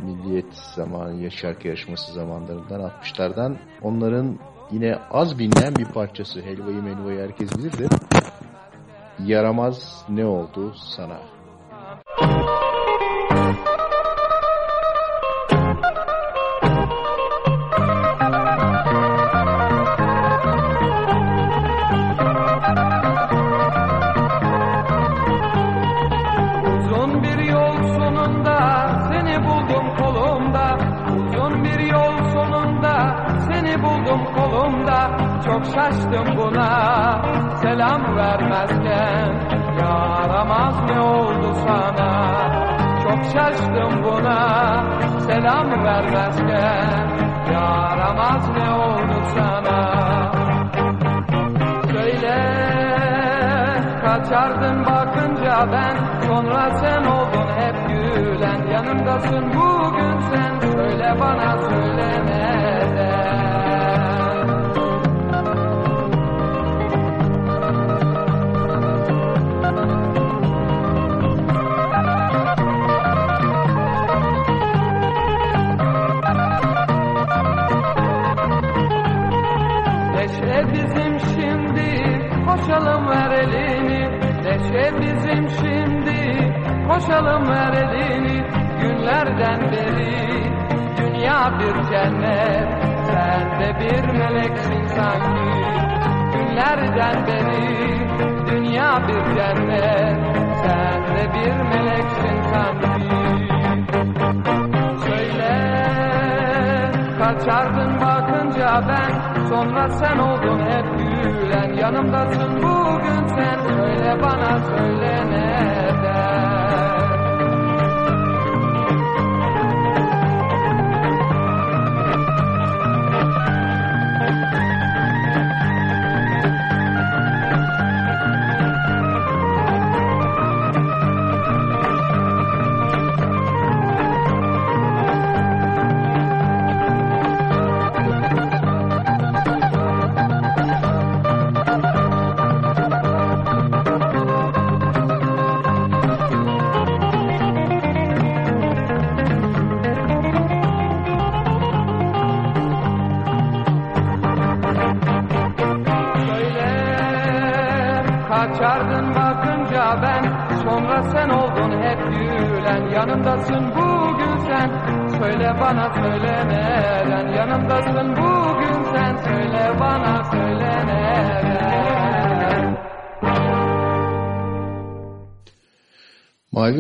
Milliyet zamanı, şarkı yarışması zamanlarından 60'lardan onların yine az bilinen bir parçası. Helvayı melvayı herkes bilir de yaramaz ne oldu sana? Uzun şaştım buna selam vermezken Yaramaz ne oldu sana? Söyle kaçardın bakınca ben Sonra sen oldun hep gülen Yanımdasın bugün sen. Söyle bana söyle Koşalım ver elini Neşe bizim şimdi. Koşalım ver elini Günlerden beri. Dünya bir cennet Sen de bir meleksin sanki. Günlerden beri Dünya bir cennet Sen de bir meleksin sanki. Söyle Kaçardın bakınca ben Sonra sen oldun hep gülen Yanımdasın bugün sen Söyle bana söyle neden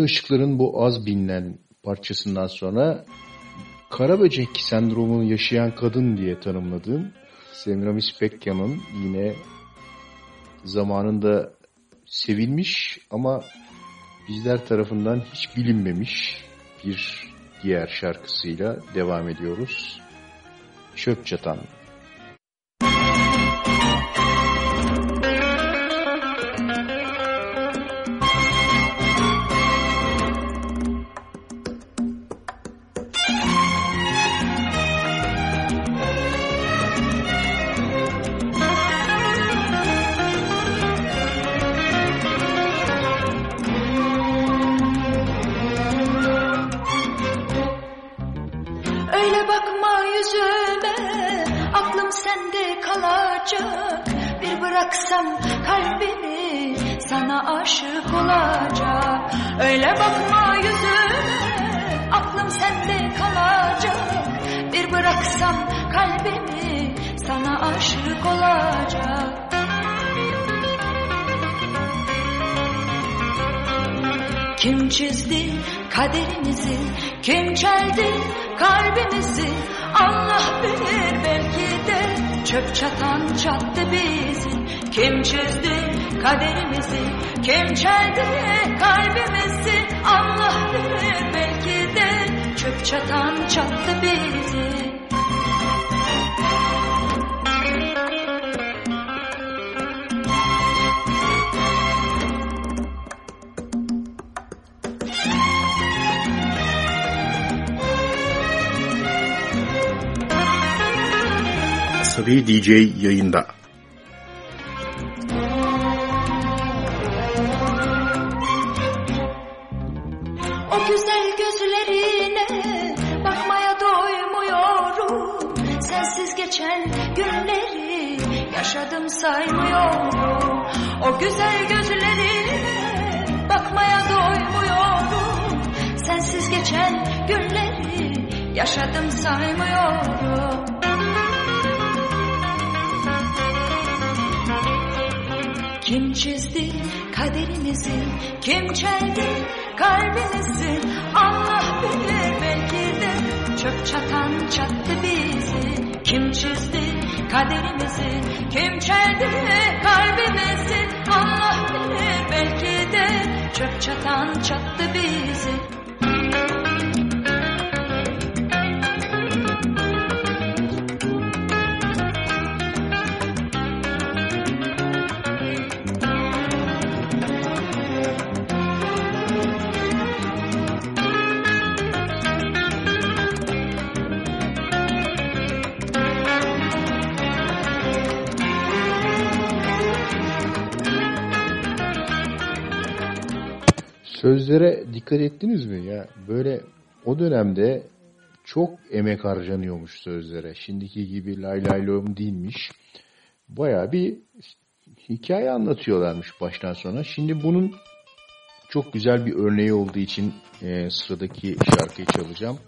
Mavi Işıkların bu az bilinen parçasından sonra Karaböcek sendromunu yaşayan kadın diye tanımladığım Semiramis Pekkan'ın yine zamanında sevilmiş ama bizler tarafından hiç bilinmemiş bir diğer şarkısıyla devam ediyoruz. Çöp Çatan. Olacak Kim çizdi kaderimizi Kim çeldi kalbimizi Allah bilir belki de Çöp çatan çattı bizi. Kim çizdi kaderimizi Kim çeldi kalbimizi? Allah bilir belki de Çöp çatan çattı bizi Asabi DJ yayında. O güzel gözlerine bakmaya doymuyorum. Sensiz geçen günleri yaşadım saymıyorum. O güzel gözlerine bakmaya doymuyorum. Sensiz geçen günleri yaşadım saymıyorum Kim çizdi kaderimizi, kim çeldi kalbimizi? Allah bilir belki de çöp çatan çattı bizi. Kim çizdi kaderimizi, kim çeldi kalbimizi? Allah bilir belki de çöp çatan çattı bizi Sözlere dikkat ettiniz mi ya? Böyle o dönemde çok emek harcanıyormuş sözlere. Şimdiki gibi lay lay lom değilmiş. Baya bir hikaye anlatıyorlarmış baştan sona. Şimdi bunun çok güzel bir örneği olduğu için e, sıradaki şarkıyı çalacağım.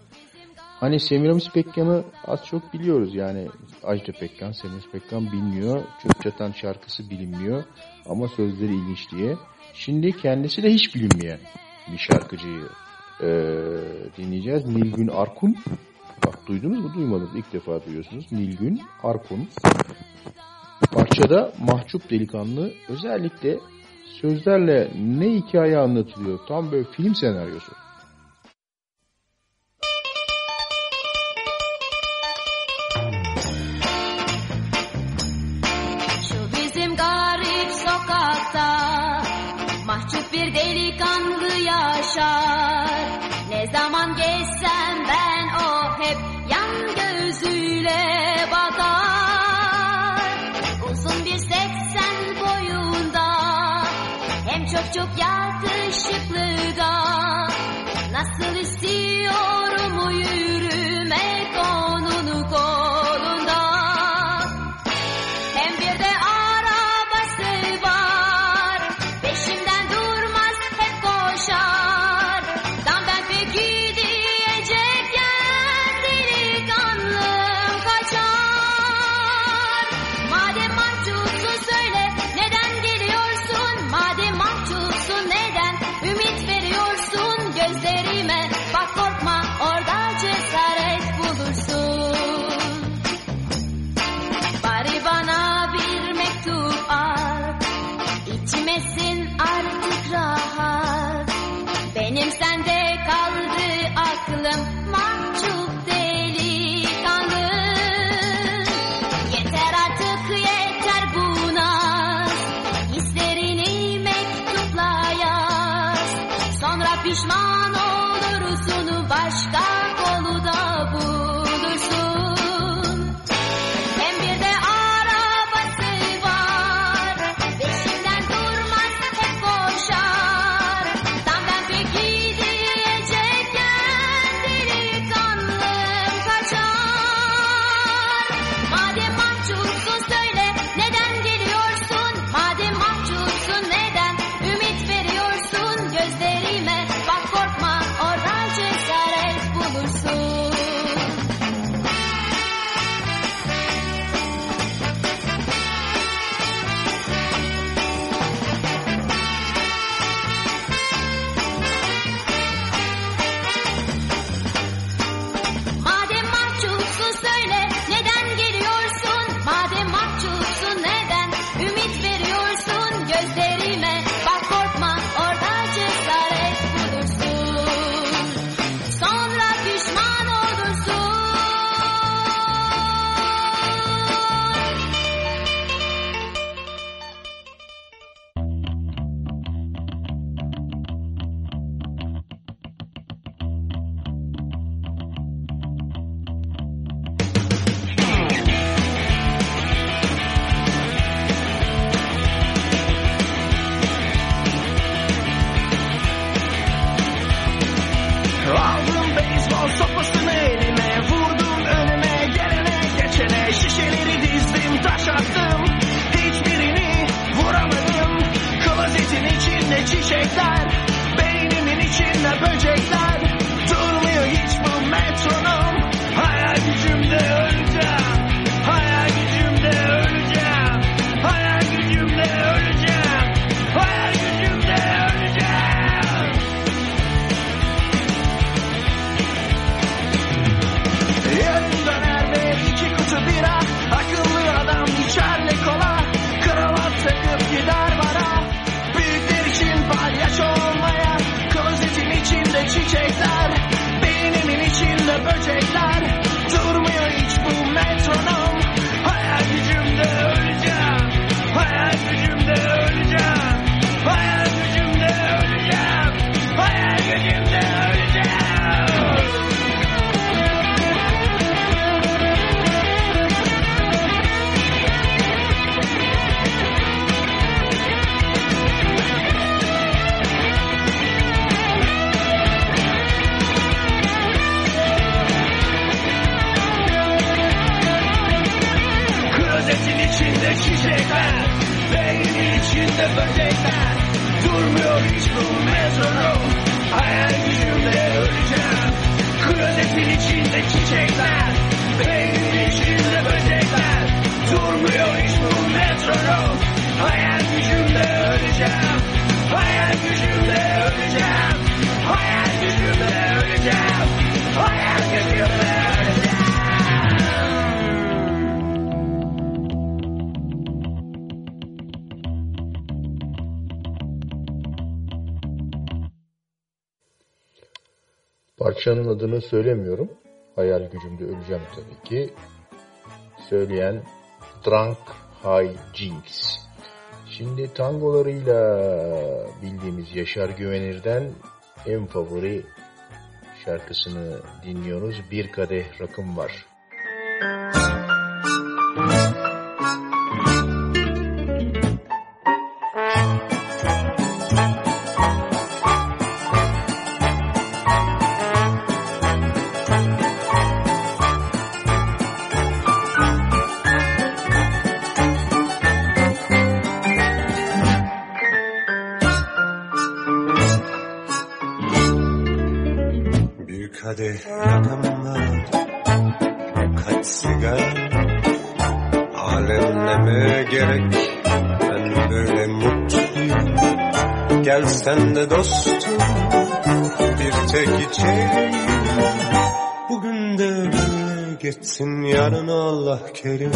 Hani Semiramis Pekkan'ı az çok biliyoruz yani Ajda Pekkan, Semiramis Pekkan bilmiyor. Çöp Çatan şarkısı bilinmiyor ama sözleri ilginç diye. Şimdi kendisi de hiç bilinmeyen bir şarkıcıyı e, dinleyeceğiz. Nilgün Arkun. Bak duydunuz mu duymadınız ilk defa duyuyorsunuz. Nilgün Arkun. Parçada mahcup delikanlı özellikle sözlerle ne hikaye anlatılıyor tam böyle film senaryosu. Yaşar. Ne zaman geçsem ben o hep yan gözüyle bakar. Uzun bir seksen boyunda hem çok çok yakışıklı Parçanın adını söylemiyorum. Hayal gücümde öleceğim tabii ki. Söyleyen Drunk High Jinx. Şimdi tangolarıyla bildiğimiz Yaşar Güvenir'den en favori şarkısını dinliyoruz. Bir kadeh rakım var. Sen de dostum Bir tek içelim Bugün de böyle geçsin Yarın Allah kerim.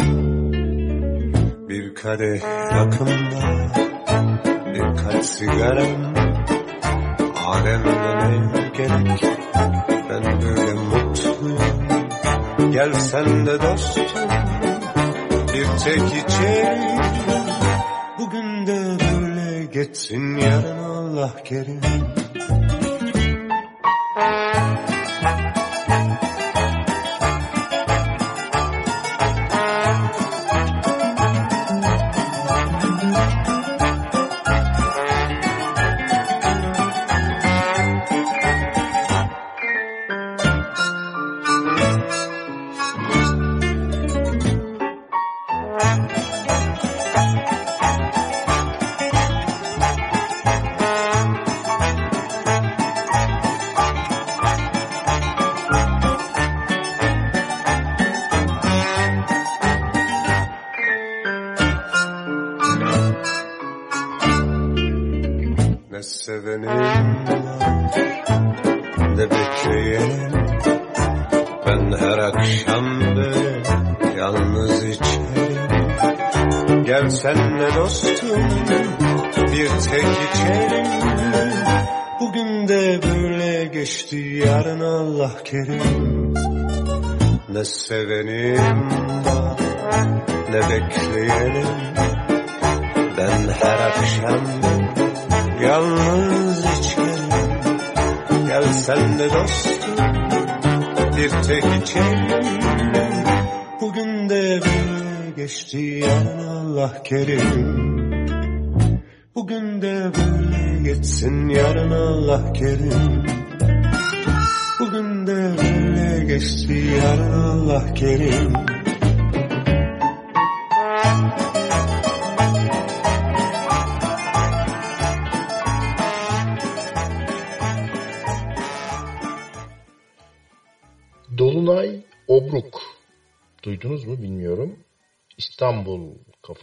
Bir kadeh rakım var Birkaç sigaram. Alemleme gerek ben böyle mutluyum. Gel sen de dostum Bir tek içelim Bugün de böyle geçsin Yarın Allah kerim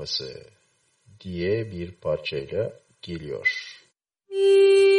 kafası diye bir parçayla geliyor. İstanbul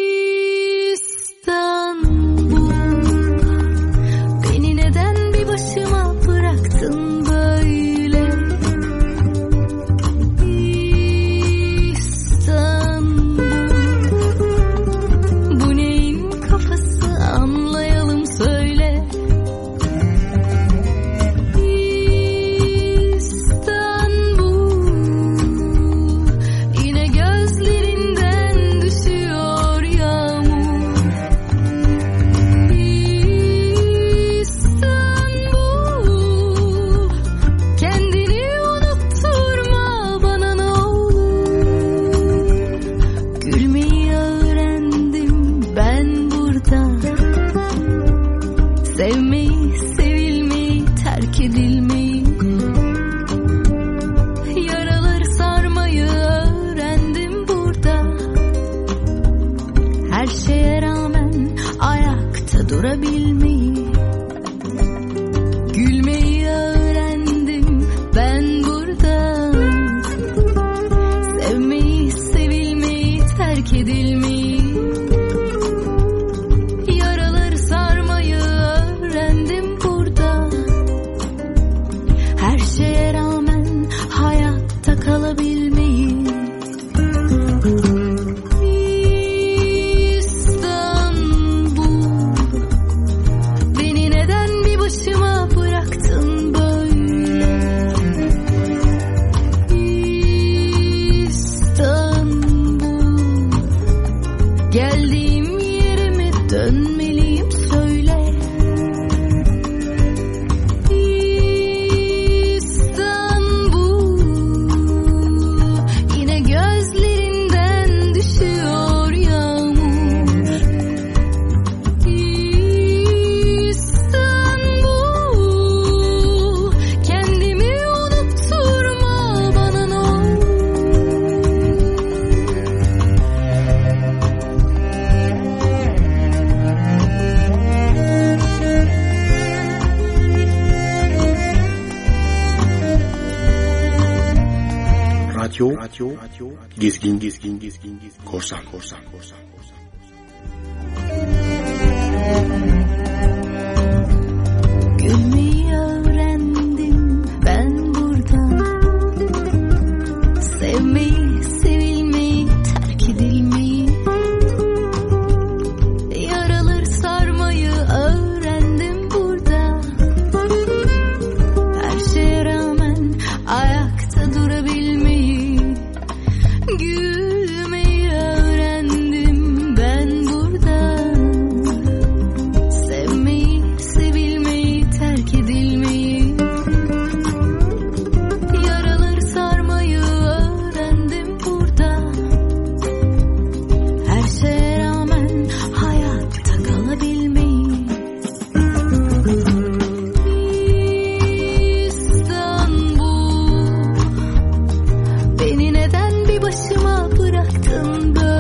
的，等的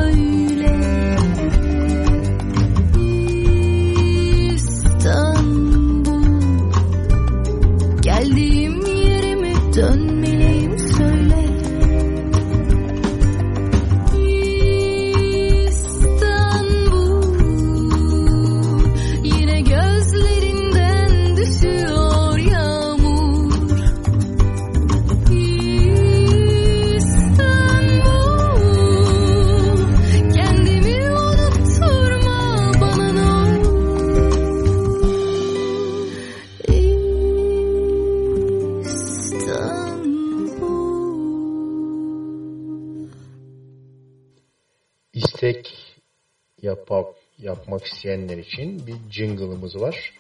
yapmak isteyenler için bir jingle'ımız var.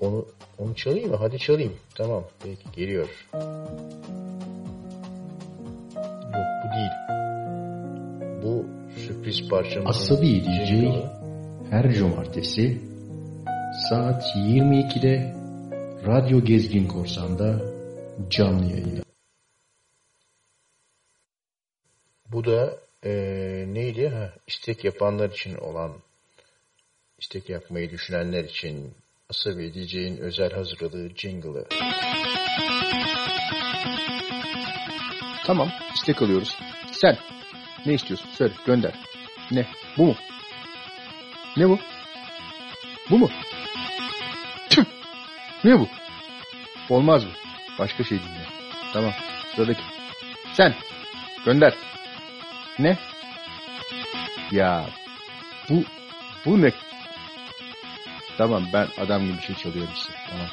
Onu onu çalayım mı? Hadi çalayım. Tamam. Peki geliyor. Yok bu değil. Bu sürpriz parçamızın Asabi DJ jingle'ı. her cumartesi saat 22'de Radyo Gezgin Korsan'da canlı yayında. Bu da eee, neydi? Ha, istek yapanlar için olan, istek yapmayı düşünenler için Asabi DJ'in özel hazırladığı jingle'ı. Tamam istek alıyoruz. Sen ne istiyorsun? Söyle gönder. Ne? Bu mu? Ne bu? Bu mu? Tüh! Ne bu? Olmaz mı? Başka şey dinle. Tamam. Sıradaki. Sen. Gönder. Ne? Ya bu bu ne? Tamam ben adam gibi bir şey çalıyorum size. Tamam.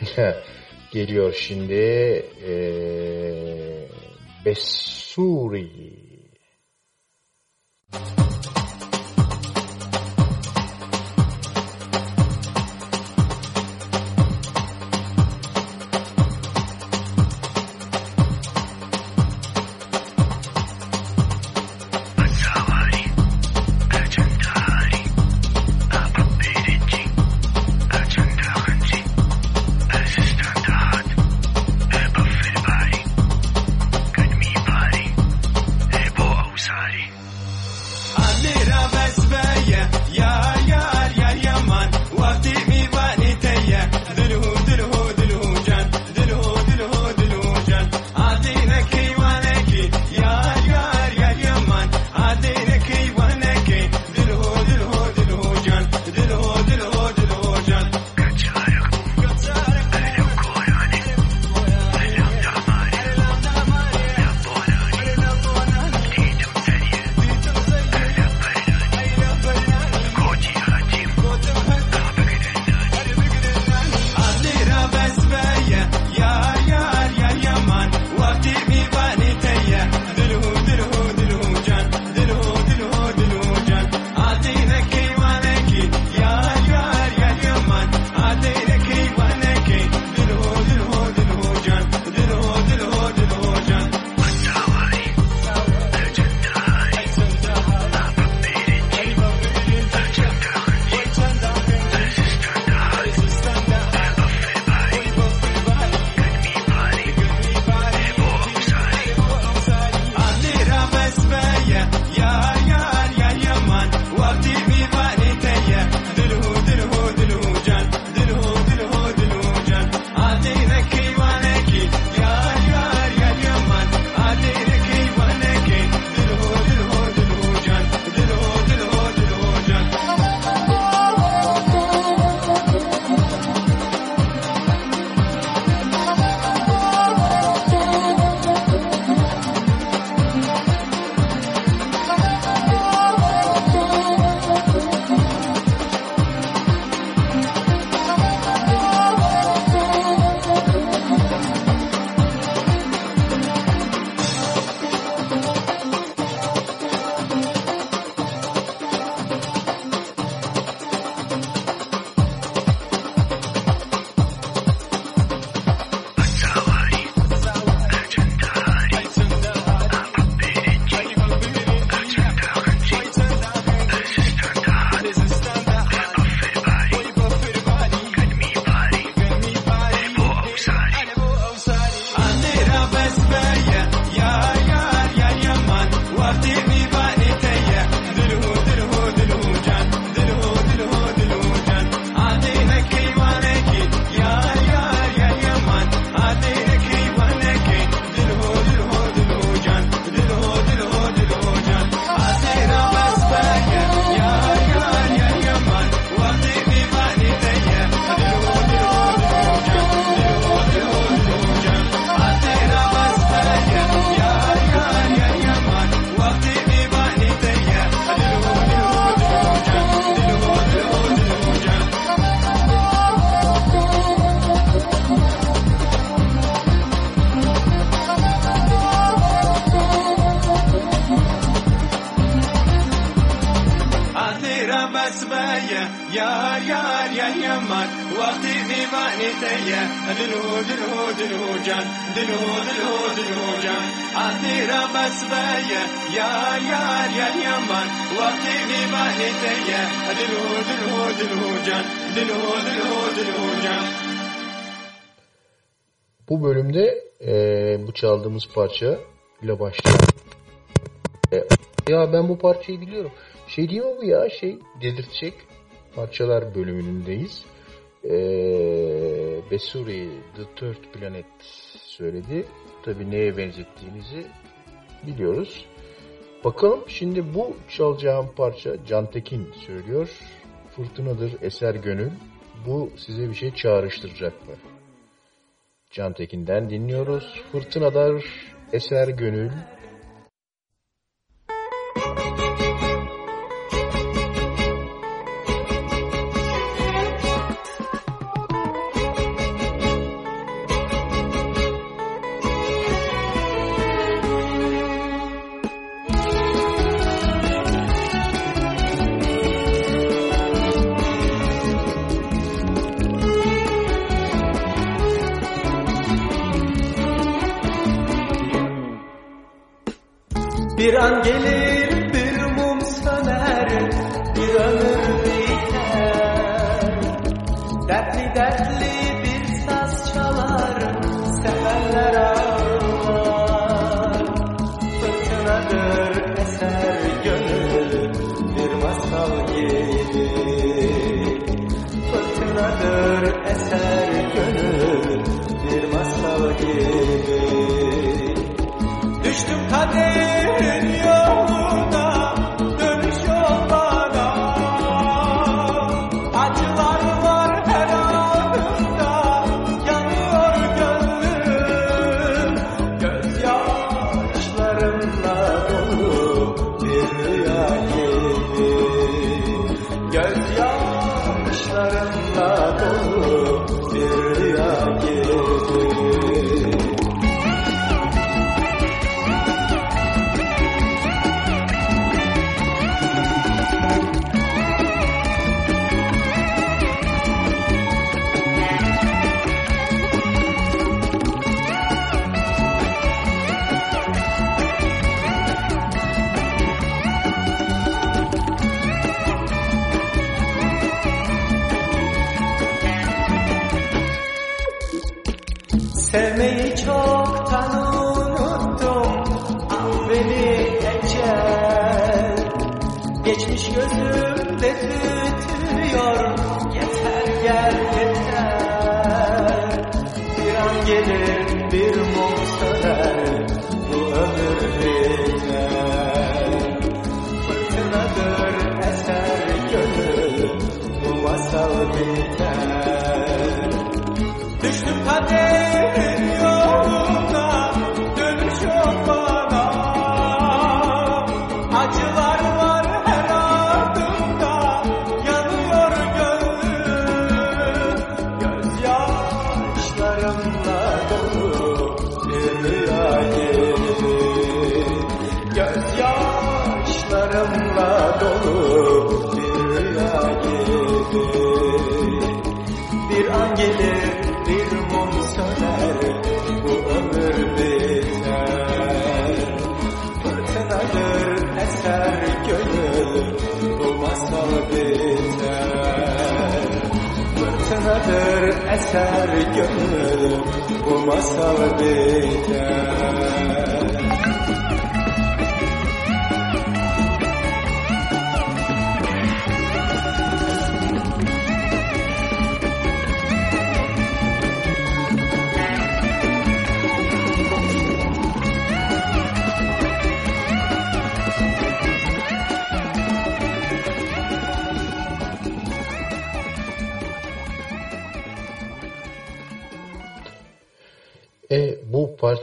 Geliyor şimdi eee Besuri. Adira Bu bölümde e, bu çaldığımız parça ile başlayan e, ya ben bu parçayı biliyorum. Şey değil mi bu ya şey dedirtecek parçalar bölümündeyiz. E, Besuri The Third Planet söyledi. Tabi neye benzettiğimizi biliyoruz. Bakalım şimdi bu çalacağım parça Can Tekin söylüyor. Fırtınadır eser gönül. Bu size bir şey çağrıştıracak mı? Can Tekin'den dinliyoruz. Fırtınadır eser gönül. Fırtınadır eser gönül bu masal biter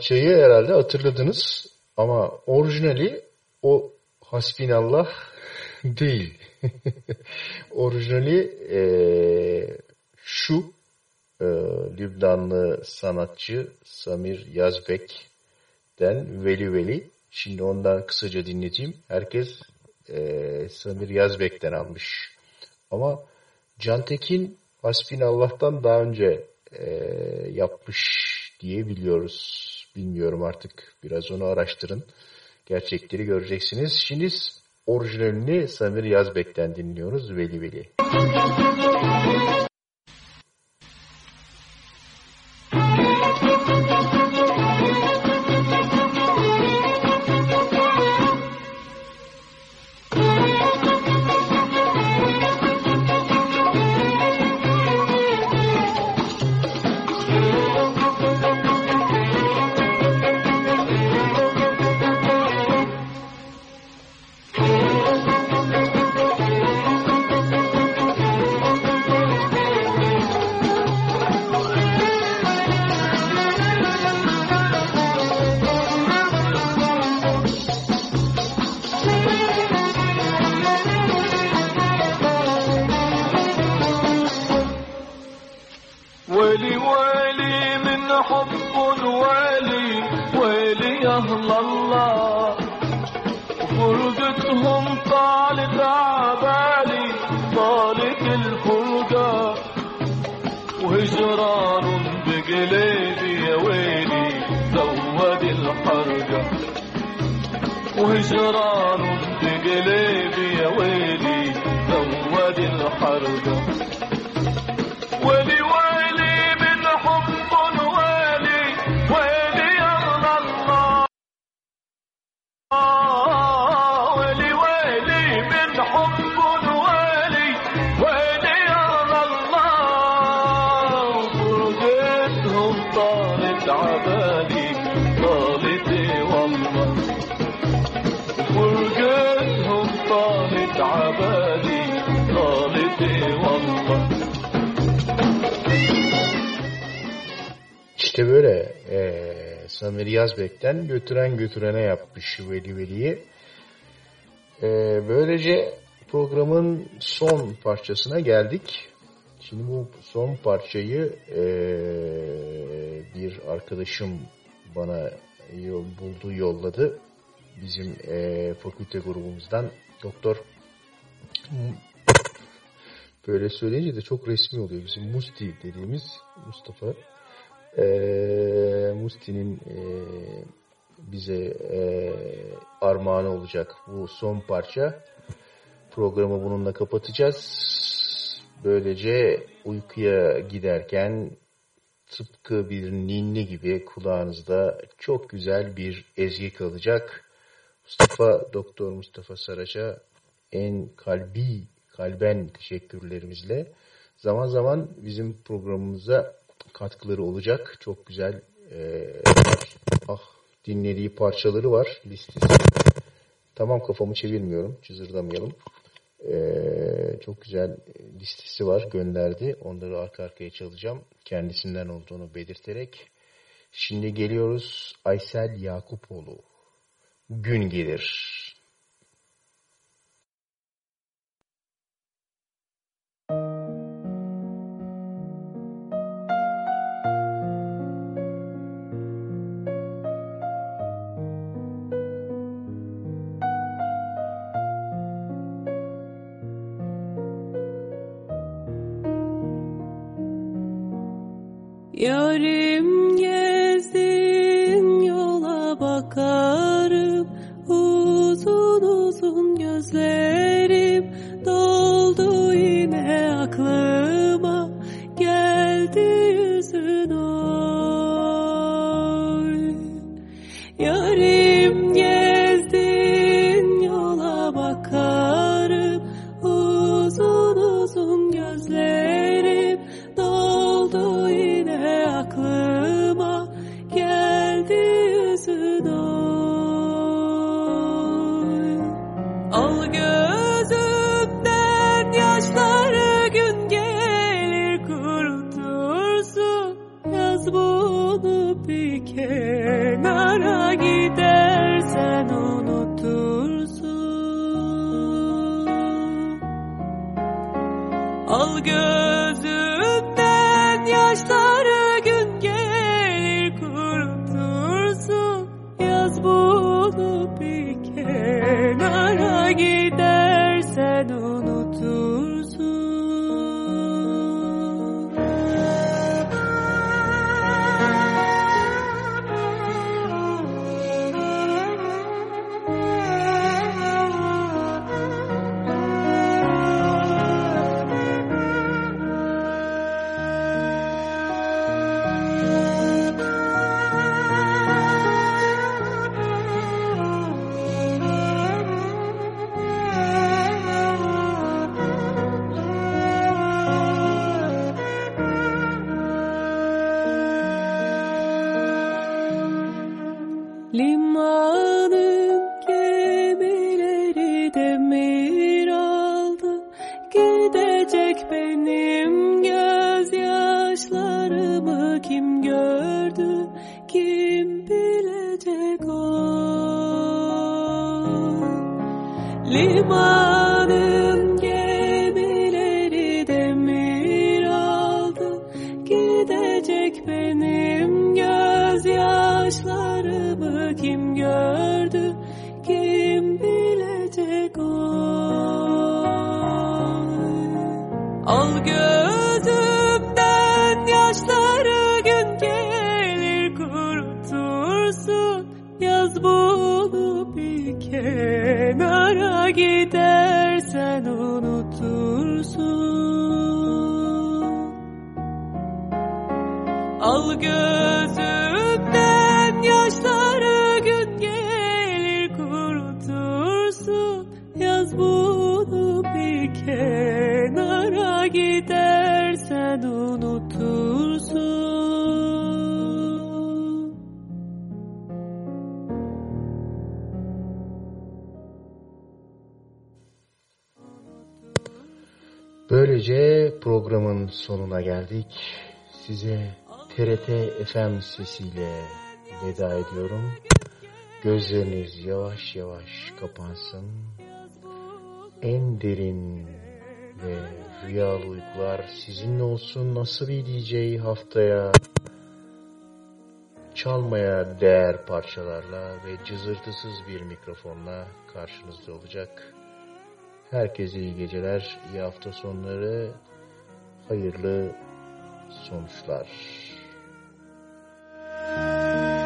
parçayı herhalde hatırladınız ama orijinali o hasbinallah değil. orijinali e, şu e, Lübnanlı sanatçı Samir Yazbek'ten Veli Veli. Şimdi ondan kısaca dinleteyim. Herkes e, Samir Yazbek'ten almış Ama Can Tekin Hasbinallah'tan daha önce e, yapmış diye biliyoruz. Bilmiyorum artık. Biraz onu araştırın. Gerçekleri göreceksiniz. Şimdi orijinalini Samir Yazbek'ten dinliyoruz. Veli Veli. Müzik وهجران بقلبي يا ويلي زود الحرقة ويلي Böyle e, Samir Yazbek'ten götüren götürene yapmış Veli Veli'yi. E, böylece programın son parçasına geldik. Şimdi bu son parçayı e, bir arkadaşım bana yol, buldu yolladı. Bizim e, fakülte grubumuzdan Doktor böyle söyleyince de çok resmi oluyor. Bizim Musti dediğimiz Mustafa e, Musti'nin e, bize e, armağanı olacak bu son parça. Programı bununla kapatacağız. Böylece uykuya giderken tıpkı bir ninni gibi kulağınızda çok güzel bir ezgi kalacak. Mustafa Doktor Mustafa Saraç'a en kalbi, kalben teşekkürlerimizle zaman zaman bizim programımıza katkıları olacak. Çok güzel e, ah dinlediği parçaları var listesi. Tamam kafamı çevirmiyorum. Çızırdamayalım. E, çok güzel listesi var. Gönderdi. Onları arka arkaya çalacağım. Kendisinden olduğunu belirterek. Şimdi geliyoruz Aysel Yakupoğlu. Gün gelir. FM sesiyle veda ediyorum. Gözleriniz yavaş yavaş kapansın. En derin ve rüyalı uykular sizinle olsun. Nasıl bir DJ haftaya çalmaya değer parçalarla ve cızırtısız bir mikrofonla karşınızda olacak. Herkese iyi geceler, iyi hafta sonları, hayırlı sonuçlar. Yeah.